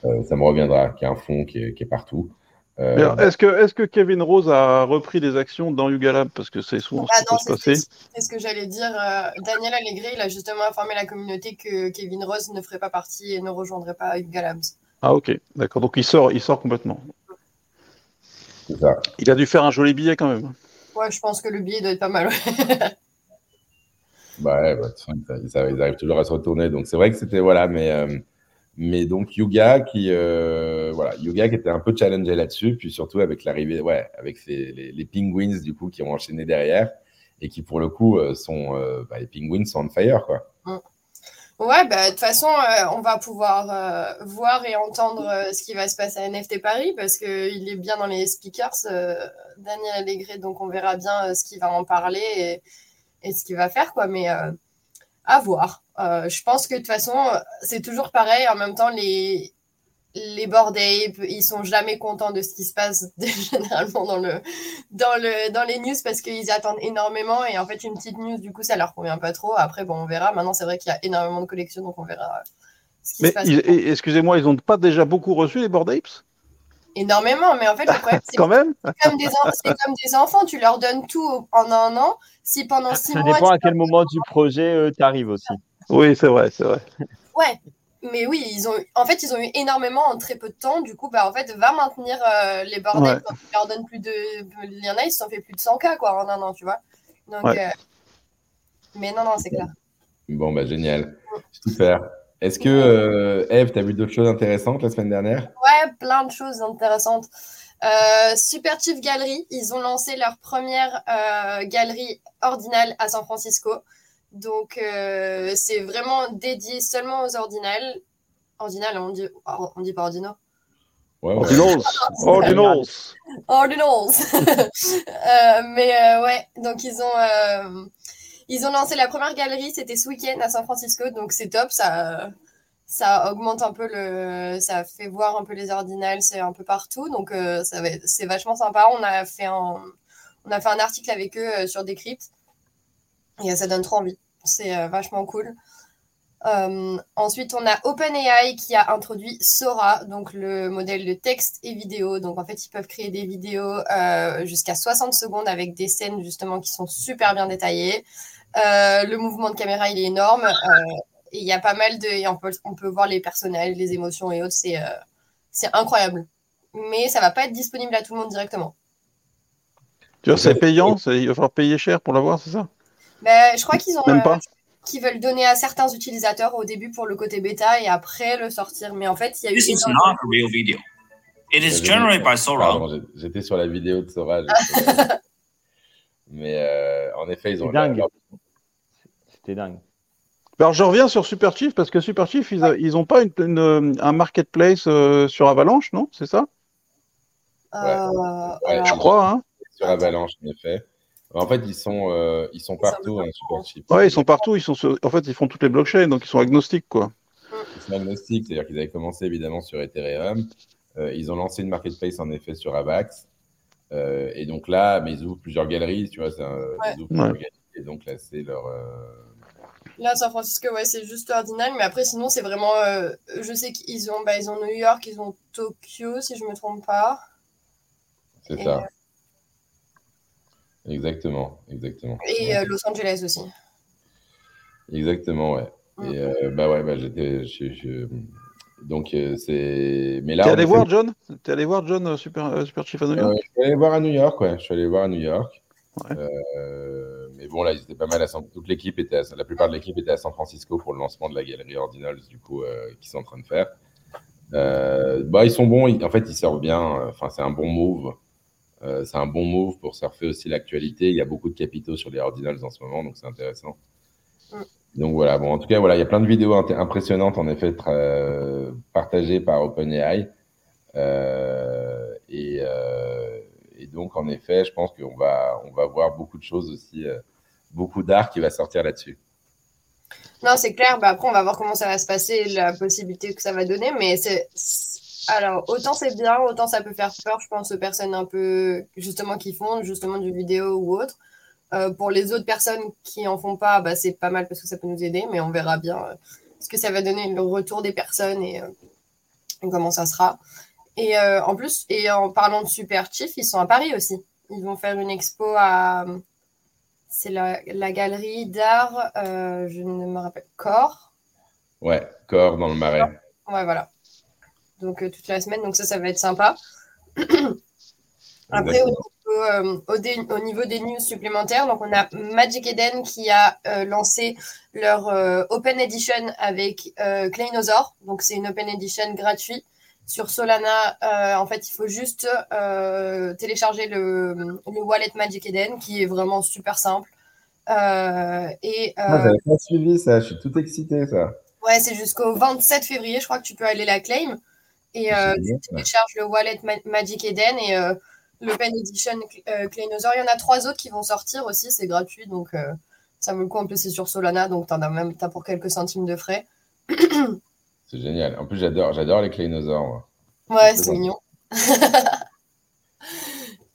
Ça me reviendra, qui a un fonds qui est partout. Euh, est-ce que, est que Kevin Rose a repris des actions dans Yuga Parce que c'est souvent ce qui se. C'est ce que j'allais dire. Euh, Daniel Allegri, il a justement informé la communauté que Kevin Rose ne ferait pas partie et ne rejoindrait pas Yuga Ah ok, d'accord. Donc il sort, il sort complètement. Il a dû faire un joli billet quand même. Ouais, je pense que le billet doit être pas mal. [laughs] bah ouais, bah, ils, arrivent toujours à se retourner. Donc c'est vrai que c'était voilà, mais euh, mais donc Yuga qui euh, voilà Yuga qui était un peu challengé là-dessus, puis surtout avec l'arrivée ouais avec les, les, Penguins du coup qui ont enchaîné derrière et qui pour le coup euh, sont euh, bah, les Penguins sont on fire quoi. Mm. Ouais, bah, de toute façon, on va pouvoir voir et entendre ce qui va se passer à NFT Paris parce qu'il est bien dans les speakers, Daniel Allegret, donc on verra bien ce qu'il va en parler et, et ce qu'il va faire. quoi. Mais à voir. Euh, je pense que de toute façon, c'est toujours pareil. En même temps, les, les apes, ils sont jamais contents de ce qui se passe [laughs] généralement dans, le, dans, le, dans les news parce qu'ils attendent énormément. Et en fait, une petite news, du coup, ça leur convient pas trop. Après, bon, on verra. Maintenant, c'est vrai qu'il y a énormément de collections, donc on verra ce qui Mais se passe. Excusez-moi, ils n'ont pas déjà beaucoup reçu les apes? Énormément, mais en fait, le problème, [laughs] c'est Quand même? comme, des comme des enfants, tu leur donnes tout en un an. Si pendant six mois. Ça dépend à quel moment du projet euh, tu arrives aussi. Oui, c'est vrai, c'est vrai. Ouais, mais oui, ils ont, en fait, ils ont eu énormément en très peu de temps. Du coup, bah, en fait, va maintenir euh, les bordels quand tu leur donnes plus de. Il y en a, ils se sont fait plus de 100K quoi, en un an, tu vois. Donc, euh, Mais non, non, c'est clair. Bon, bah, génial. Super. Est-ce que, euh, Eve, tu as vu d'autres choses intéressantes la semaine dernière? Ouais, plein de choses intéressantes. Super Chief Gallery, ils ont lancé leur première galerie ordinale à San Francisco. Donc, euh, c'est vraiment dédié seulement aux ordinales. Ordinales, on dit, on dit pas ordinaux [laughs] Ordinals. Ordinals. Ordinals. [laughs] Euh, mais euh, ouais, donc ils ont, ils ont lancé la première galerie, c'était ce week-end à San Francisco, donc c'est top, ça, ça augmente un peu le, ça fait voir un peu les ordinales, c'est un peu partout, donc ça c'est vachement sympa. On a fait un, on a fait un article avec eux sur Decrypt et ça donne trop envie. C'est euh, vachement cool. Euh, ensuite, on a OpenAI qui a introduit Sora, donc le modèle de texte et vidéo. Donc, en fait, ils peuvent créer des vidéos euh, jusqu'à 60 secondes avec des scènes justement qui sont super bien détaillées. le mouvement de caméra, il est énorme. et il y a pas mal de. Et on, peut, on peut voir les personnages, les émotions et autres. C'est c'est incroyable. Mais ça va pas être disponible à tout le monde directement. Tu vois, c'est payant Il va falloir payer cher pour l'avoir, c'est ça? Ben, je crois qu'ils ont. Euh, qui veulent donner à certains utilisateurs au début pour le côté bêta et après le sortir. Mais en fait, il y a eu. This is not a real video. It is generated by Sora. J'étais sur la vidéo de Sora. [laughs] Mais euh, en effet, ils ont. dingue. C'était dingue. Alors, je reviens sur Superchief parce que Superchief, ils n'ont pas une, un marketplace euh, sur Avalanche, non? C'est ça? Ouais. Je crois, hein sur Avalanche, en effet. En fait, ils sont, euh, ils sont partout, hein, Superchip. Ouais, ils sont partout. Ils sont En fait, ils font toutes les blockchains, donc ils sont agnostiques, quoi. Ils sont agnostiques, c'est-à-dire qu'ils avaient commencé évidemment sur Ethereum. Euh, ils ont lancé une marketplace en effet sur Avax. Euh, et donc là, mais ils ouvrent plusieurs galeries, tu vois. Un, ils ouvrent plusieurs galeries, et donc là, c'est leur. Là, San Francisco, ouais, c'est juste ordinal. Mais après, sinon, c'est vraiment. je sais qu'ils ont, bah, ils ont New York, ils ont Tokyo, si je ne me trompe pas. C'est ça. Exactement, exactement. Et euh, Los Angeles aussi. Exactement, ouais. Et mm. euh, bah ouais, bah j'étais. Donc euh, c'est. Mais là. T'es allé voir John? T'es allé voir John Super, Super Chief à New York? Je suis allé voir à New York, ouais. Je suis allé voir à New York. mais bon, là, ils étaient pas mal à San... Toute l'équipe était La plupart de l'équipe était à San Francisco pour le lancement de la galerie Ordinals, du coup, qu'ils sont en train de faire. bah, ils sont bons. En fait, ils servent bien. Enfin, c'est un bon move. Euh, c'est un bon move pour surfer aussi l'actualité. Il y a beaucoup de capitaux sur les ordinals en ce moment, donc c'est intéressant. Mm. Donc voilà, bon, en tout cas, voilà, il y a plein de vidéos impressionnantes en effet euh, partagées par OpenAI. Euh, et, et, donc, en effet, je pense qu'on va, on va voir beaucoup de choses aussi, beaucoup d'art qui va sortir là-dessus. Non, c'est clair. Bah, après, on va voir comment ça va se passer, la possibilité que ça va donner. Mais c'est alors, autant c'est bien, autant ça peut faire peur, je pense, aux personnes un peu, justement, qui font justement du vidéo ou autre. Euh, pour les autres personnes qui en font pas, bah, c'est pas mal parce que ça peut nous aider, mais on verra bien euh, ce que ça va donner, le retour des personnes et, euh, comment ça sera. Et en plus, et en parlant de Super Chief, ils sont à Paris aussi. Ils vont faire une expo à. C'est la, la, galerie d'art, je ne me rappelle, Corps. Ouais, Corps dans le Marais. Ouais, voilà donc euh, toute la semaine. Donc ça, ça va être sympa. [clears throat] Après, euh, au niveau, des news supplémentaires, donc on a Magic Eden qui a euh, lancé leur Open Edition avec Kleinosaur. Donc c'est une Open Edition gratuite sur Solana. en fait, il faut juste télécharger le, wallet Magic Eden qui est vraiment super simple. et j'avais pas suivi ça. Je suis tout excité ça. Ouais, c'est jusqu'au 27 février. Je crois que tu peux aller la claim. Et euh, tu télécharges le wallet Magic Eden et euh, le Pen Edition euh, Kleinosaur. Il y en a trois autres qui vont sortir aussi, c'est gratuit. Donc ça vaut le coup. En plus, c'est sur Solana, donc tu en as même as pour quelques centimes de frais. [coughs] c'est génial. En plus, j'adore, j'adore les Kleinosaurs. Ouais, c'est mignon. [laughs]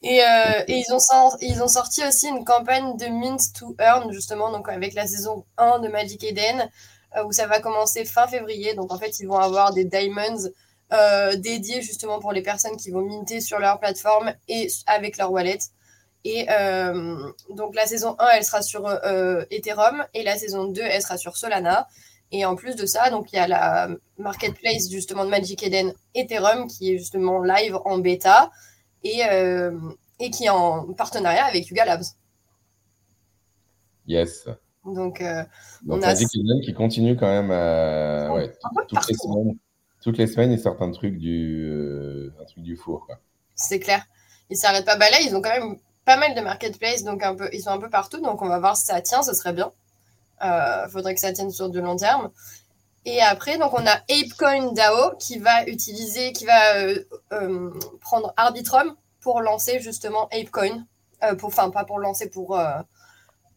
Et, ils, ont ils ont sorti aussi une campagne de Mint to Earn, justement, donc avec la saison 1 de Magic Eden, où ça va commencer fin février. Donc en fait, ils vont avoir des diamonds euh, dédié justement pour les personnes qui vont minter sur leur plateforme et avec leur wallet. Et euh, donc la saison 1, elle sera sur euh, Ethereum et la saison 2, elle sera sur Solana. Et en plus de ça, donc il y a la marketplace justement de Magic Eden Ethereum qui est justement live en bêta et, et qui est en partenariat avec Yuga Labs. Yes. Donc, donc Magic Eden qui continue quand même à, ouais, toutes les semaines toutes les semaines, ils sortent un truc du, euh, truc du four. C'est clair. Ils s'arrêtent pas. Bah là, ils ont quand même pas mal de marketplaces, donc un peu, ils sont un peu partout. Donc on va voir si ça tient, ce serait bien. Il euh, faudrait que ça tienne sur du long terme. Et après, donc on a ApeCoin DAO qui va utiliser, qui va euh, prendre Arbitrum pour lancer justement ApeCoin. enfin, pas pour lancer, pour,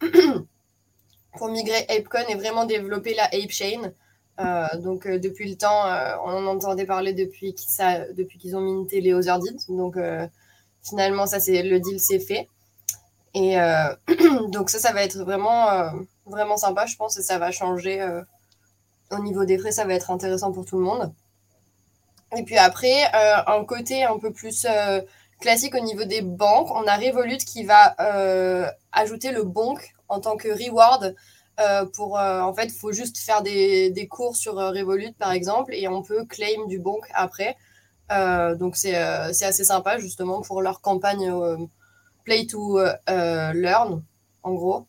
[clears throat] pour migrer ApeCoin et vraiment développer la ApeChain. Euh, donc euh, depuis le temps, euh, on en entendait parler depuis qu'ils ont minté les Otherdid. Donc finalement, ça c'est le deal s'est fait. Et [clears throat] donc ça, ça va être vraiment vraiment sympa, je pense, et ça va changer au niveau des frais. Ça va être intéressant pour tout le monde. Et puis après, un côté un peu plus classique au niveau des banques, on a Revolut qui va ajouter le bonk en tant que reward euh, pour, euh, en fait, il faut juste faire des, des cours sur euh, Revolut, par exemple, et on peut claim du bonk après. donc, c'est assez sympa, justement, pour leur campagne Play to Learn, en gros.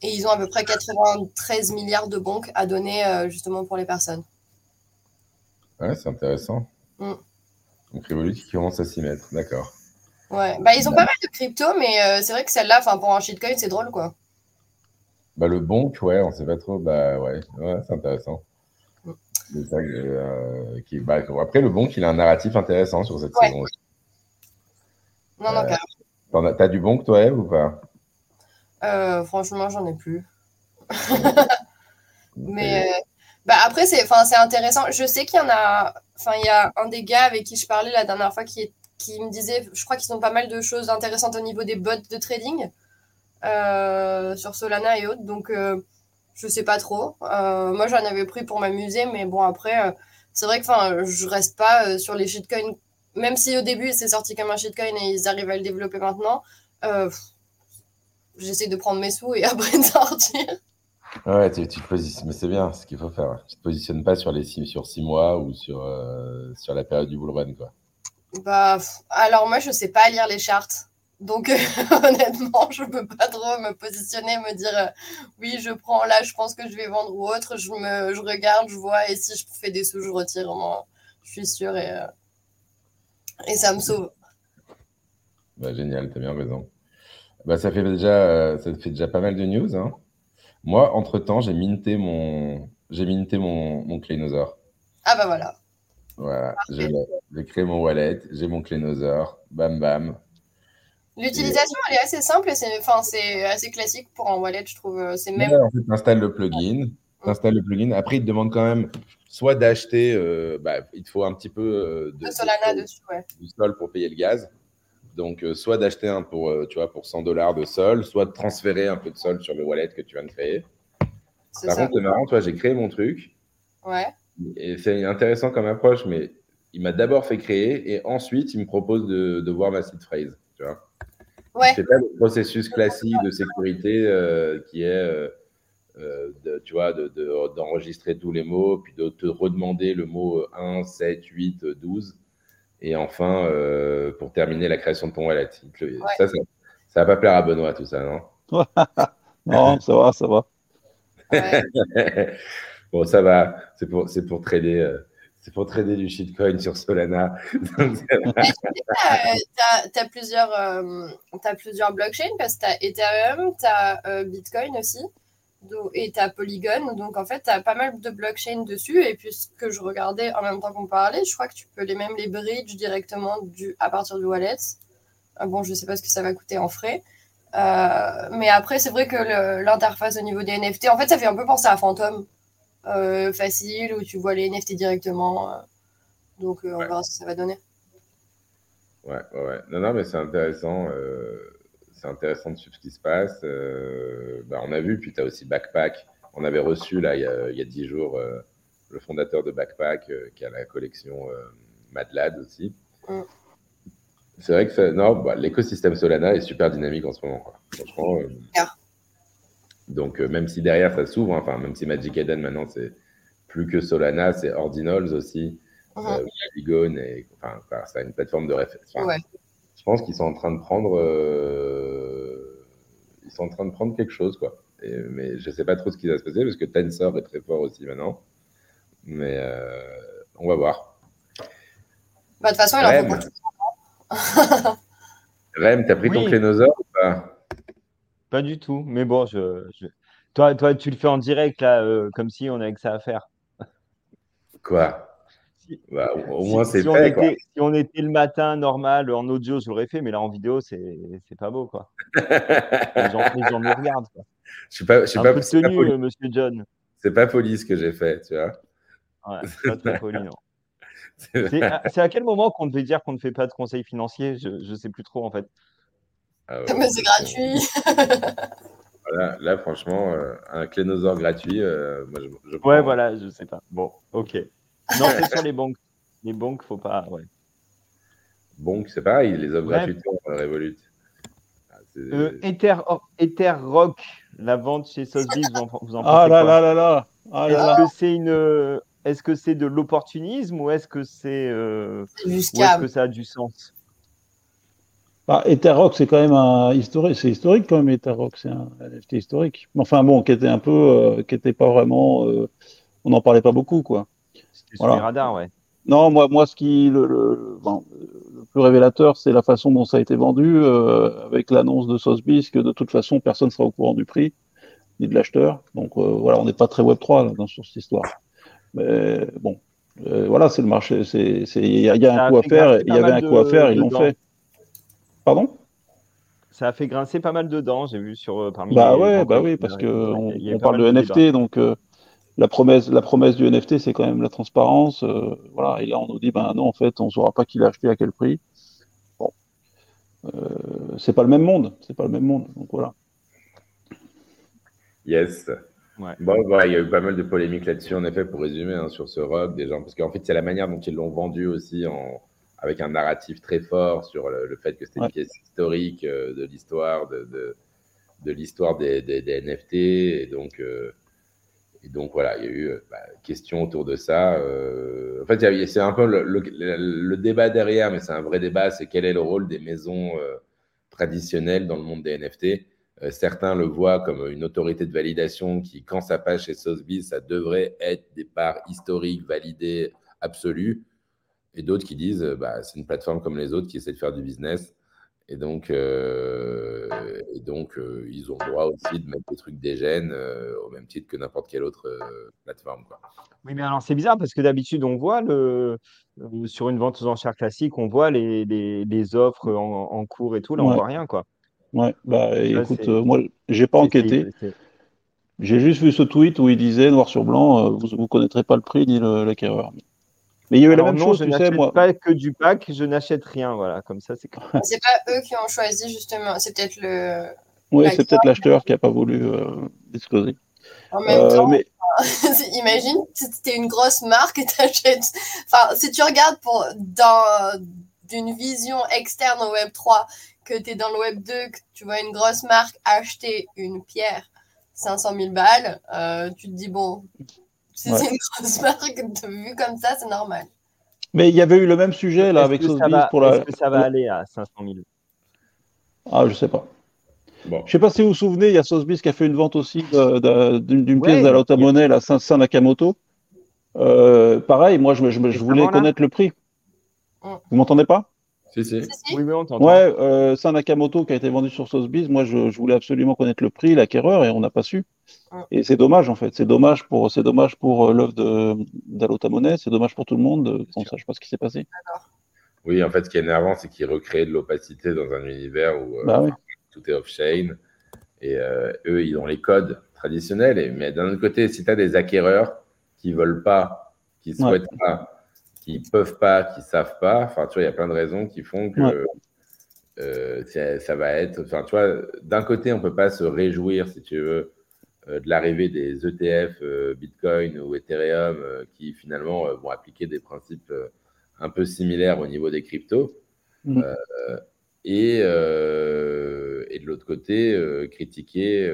Et ils ont à peu près 93 milliards de bonks à donner, justement, pour les personnes. Ouais, c'est intéressant. Mm. Donc, Revolut qui commence à s'y mettre, d'accord. Ouais, bah, ils ont pas mal de crypto, mais c'est vrai que celle-là, pour un shitcoin, c'est drôle, quoi. Bah, le bonk, ouais, on sait pas trop. Bah, ouais, ouais c'est intéressant. C'est ça euh, qui, après, le bonk, il a un narratif intéressant sur cette saison. Non, non, euh, T'as du bon que toi, Eve, ou pas? Euh, Franchement, j'en ai plus. [laughs] Mais euh, bah après, c'est intéressant. Je sais qu'il y en a. Enfin, il y a un des gars avec qui je parlais la dernière fois qui, qui me disait je crois qu'ils ont pas mal de choses intéressantes au niveau des bots de trading euh, sur Solana et autres. Donc, je sais pas trop. moi, j'en avais pris pour m'amuser, mais bon, après, c'est vrai que je reste pas sur les shitcoins même si au début c'est sorti comme un shitcoin et ils arrivent à le développer maintenant, euh, j'essaie de prendre mes sous et [laughs] après de sortir. Ouais, tu, te positionnes, mais c'est bien ce qu'il faut faire. Tu te positionnes pas sur les six, sur six mois ou sur, euh, sur la période du bull run, quoi. Bah, alors moi je sais pas lire les charts. Donc [laughs] honnêtement, je peux pas trop me positionner, me dire euh, oui, je prends là, je pense que je vais vendre ou autre. Je me, je regarde, je vois et si je fais des sous, je retire. Moi, je suis sûre et et ça me sauve. Bah, génial, tu as bien raison. Bah, ça, fait déjà, euh, ça fait déjà pas mal de news. Hein. Moi, entre-temps, j'ai minté mon, j'ai minté mon, mon Clénosaure. Ah bah voilà. Voilà, j'ai créé mon wallet, j'ai mon Clénosaure, bam bam. L'utilisation, elle est assez simple c'est, enfin, assez classique pour un wallet, je trouve. C'est même... en fait, tu installes le plugin, tu installes le plugin. Après, il te demande quand même soit d'acheter, euh, bah, il te faut un petit peu euh, de, Solana dessus, ouais. du sol pour payer le gaz. Donc, euh, soit d'acheter un pour, tu vois, pour 100 dollars de sol, soit de transférer un peu de sol sur le wallet que tu viens de créer. Par contre, c'est marrant, toi, j'ai créé mon truc. Ouais. Et c'est intéressant comme approche, mais il m'a d'abord fait créer et ensuite, il me propose de, de voir ma seed phrase. Ouais. C'est pas le processus classique de sécurité qui est euh, de, tu vois, d'enregistrer tous les mots, puis de te redemander le mot 1, 7, 8, 12. Et enfin, euh, pour terminer la création de ton wallet. Ça, ça, va pas plaire à Benoît, tout ça, non? [laughs] Non, ça va, ça va. [laughs] bon, ça va. C'est pour, pour trader. Euh, c'est pour trader du shitcoin sur Solana. [laughs] tu as, plusieurs, as plusieurs blockchains parce que tu as Ethereum, tu as Bitcoin aussi et tu as Polygon. Donc, en fait, tu as pas mal de blockchains dessus. Et puis, ce que je regardais en même temps qu'on parlait, je crois que tu peux les même les bridge directement à partir du wallet. Ah bon, je sais pas ce que ça va coûter en frais. Euh, mais après, c'est vrai que l'interface au niveau des NFT, en fait, ça fait un peu penser à Phantom. Euh, facile, où tu vois les NFT directement. Euh. donc, on verra ce que ça va donner. Ouais, ouais, ouais. Non, non, mais c'est intéressant c'est intéressant de suivre ce qui se passe. Euh, bah, on a vu, puis tu as aussi Backpack. On avait reçu, là, il y a dix jours, euh, le fondateur de Backpack, euh, qui a la collection Madlad aussi. Mm. C'est vrai que non, bah, l'écosystème Solana est super dynamique en ce moment. Franchement. Donc, même si derrière ça s'ouvre, hein, enfin, même si Magic Eden maintenant, c'est plus que Solana, c'est Ordinals aussi. Mm-hmm. Polygon, et, enfin, c'est une plateforme de référence. Je pense qu'ils sont en train de prendre ils sont en train de prendre quelque chose, quoi. mais je sais pas trop ce qui va se passer parce que Tensor est très fort aussi maintenant. Mais euh, on va voir. Bah, de toute façon, il en faut pas. [laughs] Rem, t'as pris ton clénosaure ou pas? Pas du tout. Mais bon, je, Toi, toi, tu le fais en direct, là, euh, comme si on avait que ça à faire. Quoi? Bah, au moins, c'est si fait. On était, si on était le matin normal en audio, je l'aurais fait, mais là en vidéo, c'est pas beau. Quoi. les, gens, les gens me regardent. Quoi. Je suis pas, je suis Un pas, peu euh, monsieur John. C'est pas poli ce que j'ai fait, tu vois. Ouais, c'est pas très poli, non. [laughs] C'est à, quel moment qu'on devait dire qu'on ne fait pas de conseils financiers? Je ne sais plus trop en fait. Ah [laughs] mais c'est gratuit. voilà, là, franchement, euh, un clénosaure gratuit, euh, moi, je, je Ouais, voilà, je sais pas. Bon, ok. Non, [laughs] c'est sur les banques. Les banques, faut pas. Ouais. C'est pareil, les offres gratuitement euh, Revolut. Ah, euh, Ether, oh, Ether, Rock, la vente chez Sotheby's, vous en, vous en ah là, là là là là Est-ce que c'est une est-ce que c'est de l'opportunisme ou est-ce que c'est euh, est-ce que ça a du sens? Bah, Etherrock, c'est quand même un historique, c'est historique quand même. Etherrock, c'est un NFT historique. Enfin bon, qui était un peu, euh, qui était pas vraiment, euh, on n'en parlait pas beaucoup, quoi. C'était sur les radars, ouais. Non, moi, moi, ce qui le, le, le plus révélateur, c'est la façon dont ça a été vendu, euh, avec l'annonce de Sotheby's que de toute façon, personne ne sera au courant du prix ni de l'acheteur. Donc euh, voilà, on n'est pas très Web 3 là, dans sur cette histoire. Mais bon, euh, voilà, c'est le marché. Il y, a, y a un coup à faire. Il y avait un coup à faire. Ils l'ont fait. Pardon? Ça a fait grincer pas mal de dents, j'ai vu sur parmi Bah ouais, bah oui, parce que on, parle de NFT, donc la promesse, la promesse du NFT, c'est quand même la transparence. voilà, et là, on nous dit, ben non, en fait, on ne saura pas qui l'a acheté à quel prix. Bon, c'est pas le même monde, c'est pas le même monde. Donc voilà. Yes. Bon, voilà, il y a eu pas mal de polémiques là-dessus, en effet, pour résumer, hein, sur ce rock, des gens, parce qu'en fait, c'est la manière dont ils l'ont vendu aussi, en, avec un narratif très fort sur le, fait que c'était une pièce historique euh, de l'histoire de, de, l'histoire des, des, NFT, et donc, euh, et donc voilà, il y a eu euh, bah, question autour de ça. en fait, c'est un peu le, le, débat derrière, mais c'est un vrai débat, c'est quel est le rôle des maisons traditionnelles dans le monde des NFT certains le voient comme une autorité de validation qui, quand ça passe chez Sotheby's, ça devrait être des parts historiques, validées, absolues. Et d'autres qui disent, euh, bah, c'est une plateforme comme les autres qui essaie de faire du business. Et donc, euh, et donc ils ont le droit aussi de mettre des trucs des gènes au même titre que n'importe quelle autre plateforme. Quoi. Oui, mais alors c'est bizarre parce que d'habitude, on voit le, sur une vente aux enchères classique, on voit les, les, offres en, cours et tout. Là, on voit rien. quoi. Ouais, bah écoute, euh, moi, j'ai pas enquêté. J'ai juste vu ce tweet où il disait noir sur blanc, euh, vous ne connaîtrez pas le prix ni l'acquéreur. Mais il y la même chose, je tu sais, moi. pas que du pack, je n'achète rien, voilà, comme ça, c'est. c'est pas eux qui ont choisi justement, c'est peut-être le. Oui, c'est peut-être l'acheteur qui n'a pas voulu euh, discloser. En même temps, mais... [laughs] imagine, tu es une grosse marque et [laughs] t'achètes. Enfin, si tu regardes pour dans d'une vision externe au Web 3 que tu es dans le Web 2, que tu vois une grosse marque acheter une pierre 500 000 balles, euh, tu te dis, bon, si c'est une grosse marque, vu comme ça, c'est normal. Mais il y avait eu le même sujet là avec Sotheby's pour la. Est-ce que ça va aller à 500 000 Ah, je sais pas. Bon. Je sais pas si vous vous souvenez, il y a Sotheby's qui a fait une vente aussi d'une pièce à l'auto monnaie, la Saint Nakamoto. Euh, pareil, moi je, je voulais connaître le prix. Mm. Vous m'entendez pas? Si, si. Oui, oui, on Ouais, euh, c'est un Nakamoto qui a été vendu sur Sotheby's. Moi, je, voulais absolument connaître le prix, l'acquéreur, et on n'a pas su. Ah. Et c'est dommage, en fait. C'est dommage pour, c'est dommage pour euh, l'œuvre d'Alota Monnaie. C'est dommage pour tout le monde qu'on ne sache pas ce qui s'est passé. Oui, en fait, ce qui est énervant, c'est qu'il recrée de l'opacité dans un univers où euh, bah tout est off-chain. Et eux, ils ont les codes traditionnels. Et, mais d'un autre côté, si tu as des acquéreurs qui veulent pas, qui souhaitent pas, qui peuvent pas, qui savent pas. Enfin, tu vois, il y a plein de raisons qui font que euh, ça, va être. Enfin, tu vois, d'un côté, on peut pas se réjouir, si tu veux, euh, de l'arrivée des ETF euh, Bitcoin ou Ethereum qui finalement vont appliquer des principes un peu similaires au niveau des cryptos. Mm. Et, et, de l'autre côté, critiquer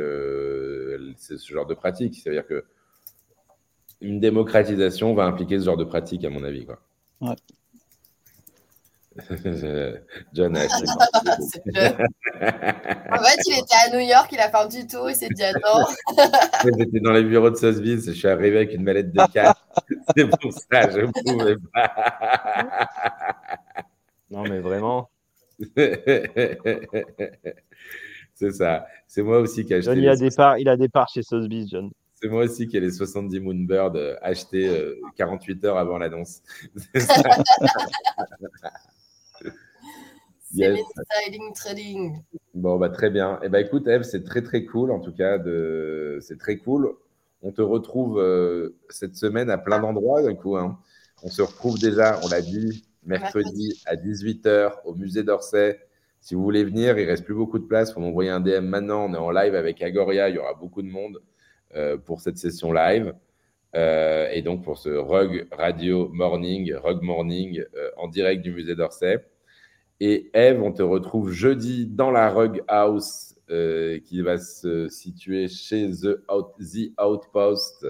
ce genre de pratique. C'est-à-dire que une démocratisation va impliquer ce genre de pratique, à mon avis. Quoi. Ouais. [laughs] [laughs] John En fait, il était à New York, il a fait un tuto, il s'est dit attends. [laughs] J'étais dans les bureaux de Sotheby's, je suis arrivé avec une mallette de cash. C'est pour ça, je ne pouvais pas. non, mais vraiment. C'est ça. C'est moi aussi qui ai acheté. John, il a, des parts, il a des parts chez Sotheby's, John. C'est moi aussi qui ai les 70 Moonbird euh, achetés 48 euh, heures avant l'annonce. [laughs] C'est styling trading. Bon, bah, très bien. Et eh bah, écoute, Eve, c'est très, très cool, en tout cas. De... C'est très cool. On te retrouve euh, cette semaine à plein d'endroits, d'un coup. Hein. On se retrouve déjà, on l'a dit, mercredi, à 18h au musée d'Orsay. Si vous voulez venir, il reste plus beaucoup de place. Il faut m'envoyer un DM maintenant. On est en live avec Agoria. Il y aura beaucoup de monde. Euh, pour cette session live. Euh, et donc pour ce Rug Radio Morning, Rug Morning euh, en direct du musée d'Orsay. Et Eve, on te retrouve jeudi dans la Rug House qui va se situer chez The, Outpost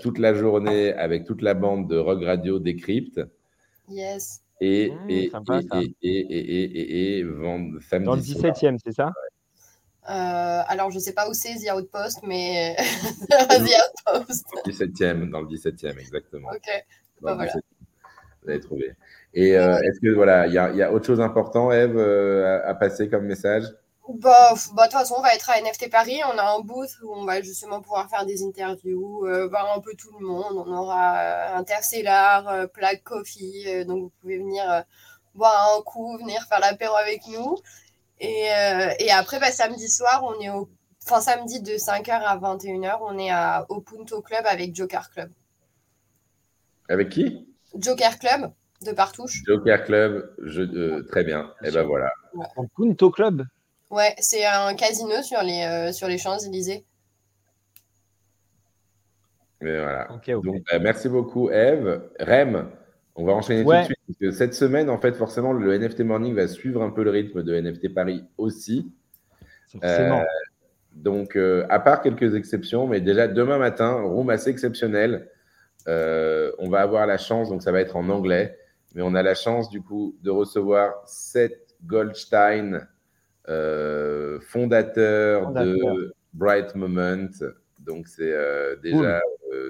toute la journée avec toute la bande de Rug Radio Décrypte. Yes. Et, mmh, et, et, et, et, et, samedi Dans le 17e, c'est ça euh, alors, je ne sais pas où c'est The Outpost, mais [laughs] The Outpost. Dans le 17e, dans le 17e, exactement. Ok. Bah, voilà. Vous avez trouvé. Et euh, est-ce que voilà, il y, y, a autre chose important, Eve, euh, à, passer comme message? Bah, bah, de toute façon, on va être à NFT Paris. On a un booth où on va justement pouvoir faire des interviews, voir un peu tout le monde. On aura Interstellar, Plague Coffee. donc, vous pouvez venir boire un coup, venir faire l'apéro avec nous. Et, euh, et après, bah, samedi soir, on est au. Enfin, samedi de 5h à 21h, on est à, au Punto Club avec Joker Club. Avec qui? Joker Club de Partouche. Joker Club, je, euh, très bien. Et ben voilà. Au Punto Club? Ouais, c'est un casino sur les, euh, sur les Champs-Élysées. Mais voilà. Donc, merci beaucoup, Eve. Rem, on va enchaîner tout de suite. Parce que cette semaine, en fait, forcément, le NFT Morning va suivre un peu le rythme de NFT Paris aussi. Euh, donc, euh, à part quelques exceptions, mais déjà demain matin, room assez exceptionnel. Euh, on va avoir la chance, donc ça va être en anglais, mais on a la chance du coup de recevoir Seth Goldstein, fondateur, de Bright Moment. Donc c'est déjà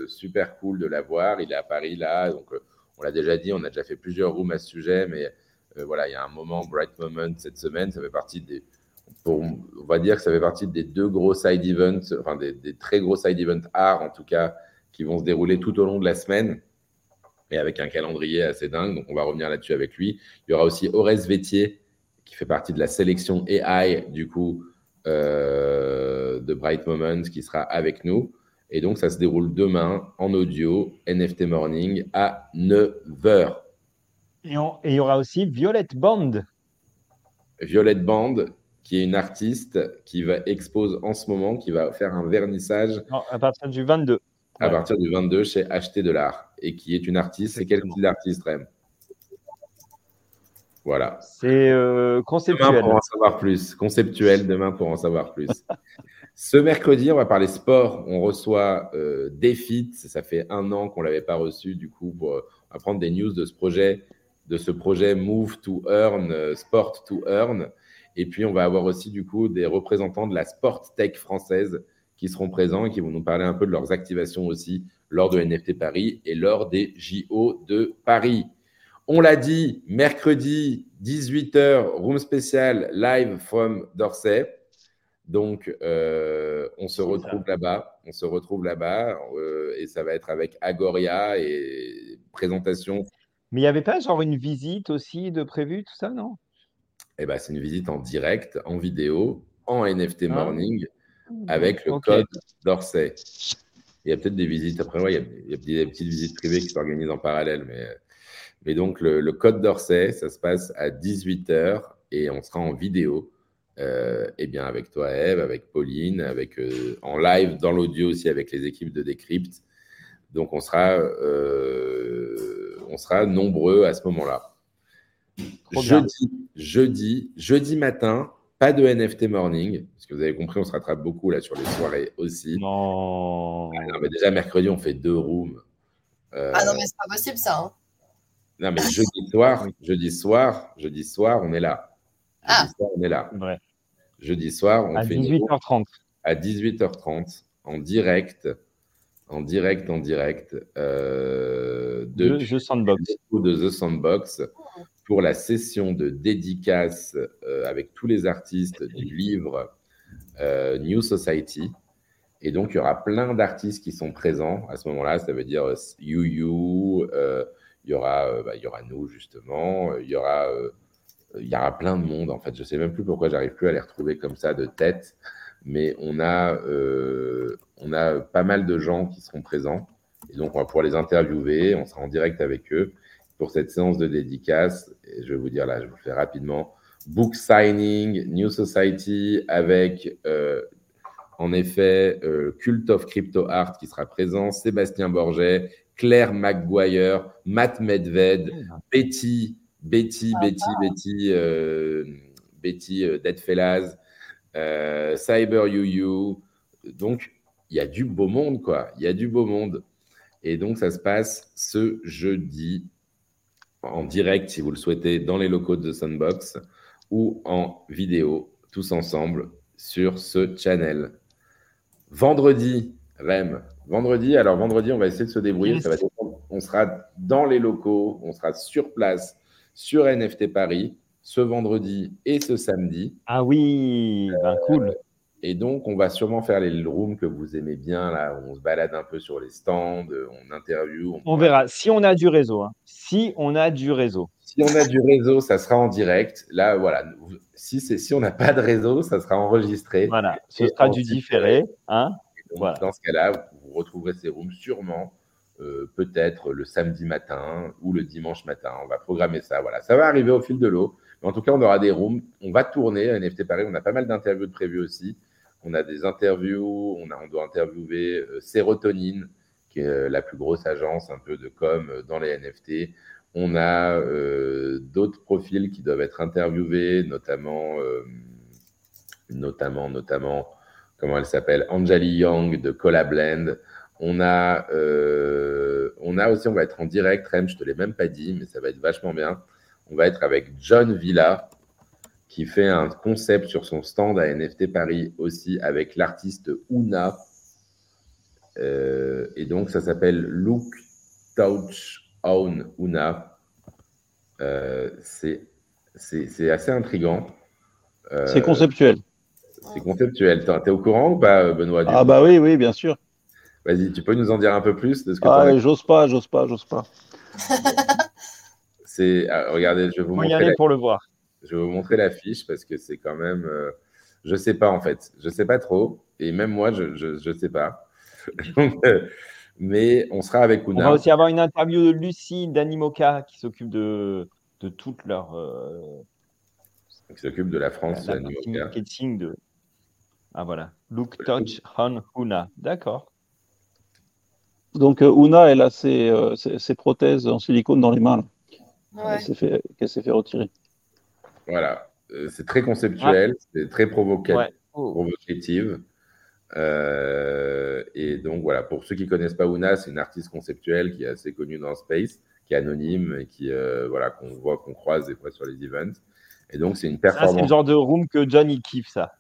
super cool de l'avoir. Il est à Paris là, donc on l'a déjà dit, on a déjà fait plusieurs rooms à ce sujet, mais euh, voilà, il y a un moment, Bright Moment cette semaine, ça fait partie des. on va dire que ça fait partie des deux gros side events, enfin des, très gros side events art en tout cas, qui vont se dérouler tout au long de la semaine et avec un calendrier assez dingue. Donc on va revenir là-dessus avec lui. Il y aura aussi Aurès Vétier qui fait partie de la sélection AI du coup euh, de Bright Moments qui sera avec nous. Et donc, ça se déroule demain en audio, NFT Morning, à 9h. Et, il y aura aussi Violette Band. Violette Band, qui est une artiste qui va expose en ce moment, qui va faire un vernissage. à partir du 22. À partir du 22 chez Acheter de l'Art. Et qui est une artiste. C'est quel type d'artiste, Rem? Voilà. C'est euh, conceptuel. Demain pour en savoir plus. Conceptuel, demain pour en savoir plus. [laughs] Ce mercredi, on va parler sport. On reçoit euh. Ça fait un an qu'on ne l'avait pas reçu. Du coup, pour, euh, on va prendre des news de ce projet, de ce projet Move to Earn, euh, Sport to Earn. Et puis, on va avoir aussi du coup des représentants de la Sport Tech française qui seront présents et qui vont nous parler un peu de leurs activations aussi lors de NFT Paris et lors des JO de Paris. On l'a dit, mercredi 18h, room spécial live from Dorsay. Donc, euh, on se retrouve là-bas. On se retrouve là-bas euh, et ça va être avec Agoria et présentation. Mais il n'y avait pas genre une visite aussi de prévu, tout ça, non? Eh ben, c'est une visite en direct, en vidéo, en NFT ah. Morning, avec le code d'Orsay. Il y a peut-être des visites. Après, il, y a, des petites visites privées qui s'organisent en parallèle. Mais, mais donc, le, le code d'Orsay, ça se passe à 18h et on sera en vidéo. Euh, eh bien avec toi, Eve, avec Pauline, avec, euh, en live dans l'audio aussi avec les équipes de Decrypt. Donc on sera, euh, on sera nombreux à ce moment-là. Jeudi, jeudi, jeudi matin, pas de NFT morning, parce que vous avez compris, on se rattrape beaucoup là sur les soirées aussi. Non. Ah mais déjà mercredi, on fait deux rooms. ah non, mais c'est pas possible ça. Hein. Non, mais jeudi soir, jeudi soir, jeudi soir, on est là. Ah. on est là. Jeudi soir, on à fait 18h30. à 18h30 en direct, en direct, en direct euh, de, The Sandbox. de The Sandbox pour la session de dédicace euh, avec tous les artistes du livre euh, New Society. Et donc, il y aura plein d'artistes qui sont présents à ce moment-là. Ça veut dire You You, il, y aura, bah, il y aura nous, justement. Il y aura il y aura plein de monde en fait. Je sais même plus pourquoi j'arrive plus à les retrouver comme ça de tête, mais on a, euh, on a pas mal de gens qui seront présents et donc on va pouvoir les interviewer. On sera en direct avec eux pour cette séance de dédicace. Et je vais vous dire là, je vous le fais rapidement. Book signing, New Society avec euh, en effet euh, Cult of Crypto Art qui sera présent, Sébastien Borget, Claire McGuire, Matt Medved, Betty Betty, Betty, Betty, euh, Betty, euh, Dead Fellas, euh, Cyber You Donc, il y a du beau monde, quoi. Il y a du beau monde. Et donc, ça se passe ce jeudi en direct, si vous le souhaitez, dans les locaux de The Sunbox ou en vidéo, tous ensemble, sur ce channel. Vendredi, Rem, vendredi, alors vendredi, on va essayer de se débrouiller. on sera dans les locaux, on sera sur place sur NFT Paris ce vendredi et ce samedi. Ah oui, ben cool. Et donc, on va sûrement faire les rooms que vous aimez bien, là, où on se balade un peu sur les stands, on interview. On, verra. Si on a du réseau. Hein. Si on a du réseau. si on a du réseau, ça sera en direct. Là, voilà. Si, si on n'a pas de réseau, ça sera enregistré. Voilà, ce sera du différé. Hein Dans ce cas-là, vous retrouverez ces rooms sûrement, euh, peut-être le samedi matin ou le dimanche matin. On va programmer ça. Voilà, ça va arriver au fil de l'eau. Mais en tout cas, on aura des rooms. On va tourner à NFT Paris. On a pas mal d'interviews de prévues aussi. On a des interviews. On, doit interviewer euh, qui est euh, la plus grosse agence un peu de com dans les NFT. On a euh, d'autres profils qui doivent être interviewés, notamment, euh, notamment, notamment, comment elle s'appelle, Anjali Young de Collabland. On a, euh, on a aussi, on va être en direct, Rem, je te l'ai même pas dit, mais ça va être vachement bien. On va être avec John Villa, qui fait un concept sur son stand à NFT Paris aussi avec l'artiste Una. et donc, ça s'appelle Look Touch Own Una. Euh, c'est assez intriguant. Euh, c'est conceptuel. C'est conceptuel. T'es au courant ou pas, Benoît Ah bah oui, oui, bien sûr. Vas-y, tu peux nous en dire un peu plus de ce que Ah, j'ose pas, j'ose pas, j'ose pas. [laughs] c'est, ah, regardez, je vais vous montrer. la... pour le voir. Je vais vous montrer l'affiche parce que c'est quand même. Euh, je sais pas en fait. Je sais pas trop. Et même moi, je, je, je sais pas. [laughs] Donc, mais on sera avec Una. On va aussi avoir une interview de Lucie d'Animoca qui s'occupe de, de toute leur. Euh, qui s'occupe de la France, la marketing de. Ah voilà. Look, touch, on, Una. D'accord. Donc euh, Una, elle a ses, euh, ses, prothèses en silicone dans les mains. Ouais. Qu'elle s'est fait, retirer. Voilà. c'est très conceptuel, c'est très provocatif. provocative. Euh, et donc voilà, pour ceux qui connaissent pas Una, c'est une artiste conceptuelle qui est assez connue dans le space, qui est anonyme et qui euh, voilà qu'on voit, qu'on croise des fois sur les events. Et donc c'est une performance. C'est le genre de room que John il kiffe ça.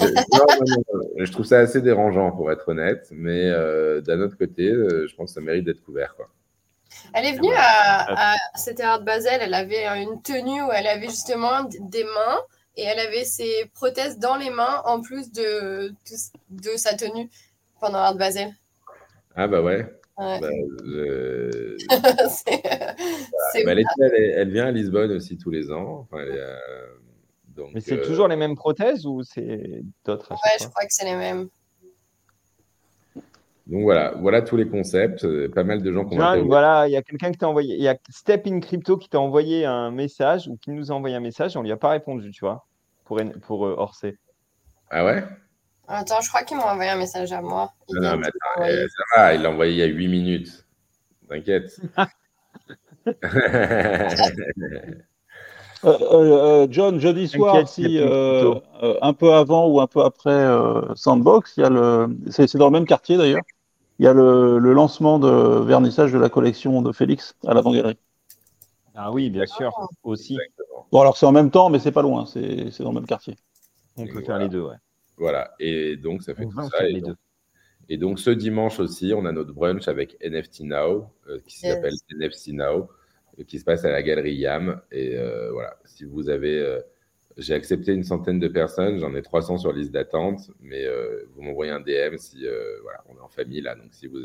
Je, trouve ça assez dérangeant pour être honnête, mais euh, d'un autre côté, je pense que ça mérite d'être couvert quoi. Elle est venue à, à c'était Art Basel, elle avait une tenue où elle avait justement des mains et elle avait ses prothèses dans les mains en plus de, de, sa tenue pendant Art Basel. Ah bah ouais. Bah, [laughs] elle, vient à Lisbonne aussi tous les ans. Euh, donc, Mais c'est euh, toujours les mêmes prothèses ou c'est d'autres Ouais, je crois que c'est les mêmes. Donc voilà, voilà tous les concepts. Euh, pas mal de gens qui ont Voilà, il y a quelqu'un qui t'a envoyé, il y a Step in Crypto qui t'a envoyé un message ou qui nous a envoyé un message, on lui a pas répondu, tu vois, pour, pour euh, Orsay. Ah ouais? Attends, je crois qu'il m'a envoyé un message à moi. Il non, mais attends, eh, ça va, il l'a envoyé il y a 8 minutes. T'inquiète. [laughs] [laughs] Euh, euh, John, jeudi soir, si un peu avant ou un peu après Sandbox, il y a le, c'est dans le même quartier d'ailleurs. Il y a le, le, lancement de vernissage de la collection de Félix à l'avant-galerie. Ah oui, bien sûr, aussi. Bon, alors c'est en même temps, mais c'est pas loin, c'est dans le même quartier. On peut faire les deux, ouais. Voilà, et donc ça fait tout ça. Et donc, et donc, ce dimanche aussi, on a notre brunch avec NFT Now, euh, qui s'appelle NFT Now, euh, qui se passe à la galerie YAM. Et euh, voilà, si vous avez. j'ai accepté une centaine de personnes, j'en ai 300 sur liste d'attente, mais vous m'envoyez un DM si. voilà, on est en famille là, donc si vous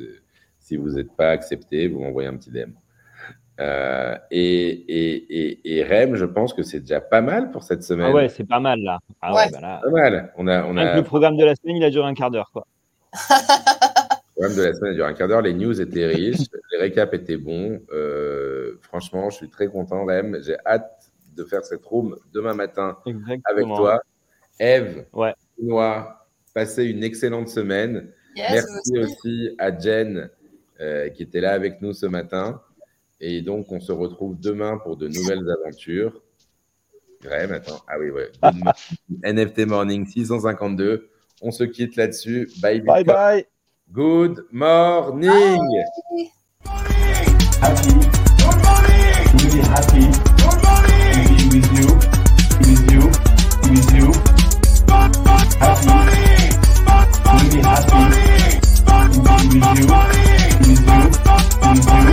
si vous n'êtes pas accepté, vous m'envoyez un petit DM. Euh, et, et, et, Rem, je pense que c'est déjà pas mal pour cette semaine. Ah ouais, c'est pas mal là. Ah ouais. Bah pas mal. On a, on a... Le programme de la semaine, il a duré un quart d'heure. quoi. [laughs] le programme de la semaine a duré un quart d'heure. Les news étaient riches, les récaps étaient bons. Euh, franchement, je suis très content, Rem. J'ai hâte de faire cette room demain matin avec toi. Eve, ouais. Noah, passez une excellente semaine. Merci aussi à Jen euh, qui était là avec nous ce matin. Et donc, on se retrouve demain pour de nouvelles aventures. Graham, attends. Ah oui, ouais. [laughs] NFT Morning 652. On se quitte là-dessus. Bye, bye. Bye, Good morning. Bye. Really happy to be with you, with you, with you. Happy. Really happy with you, with you, with you.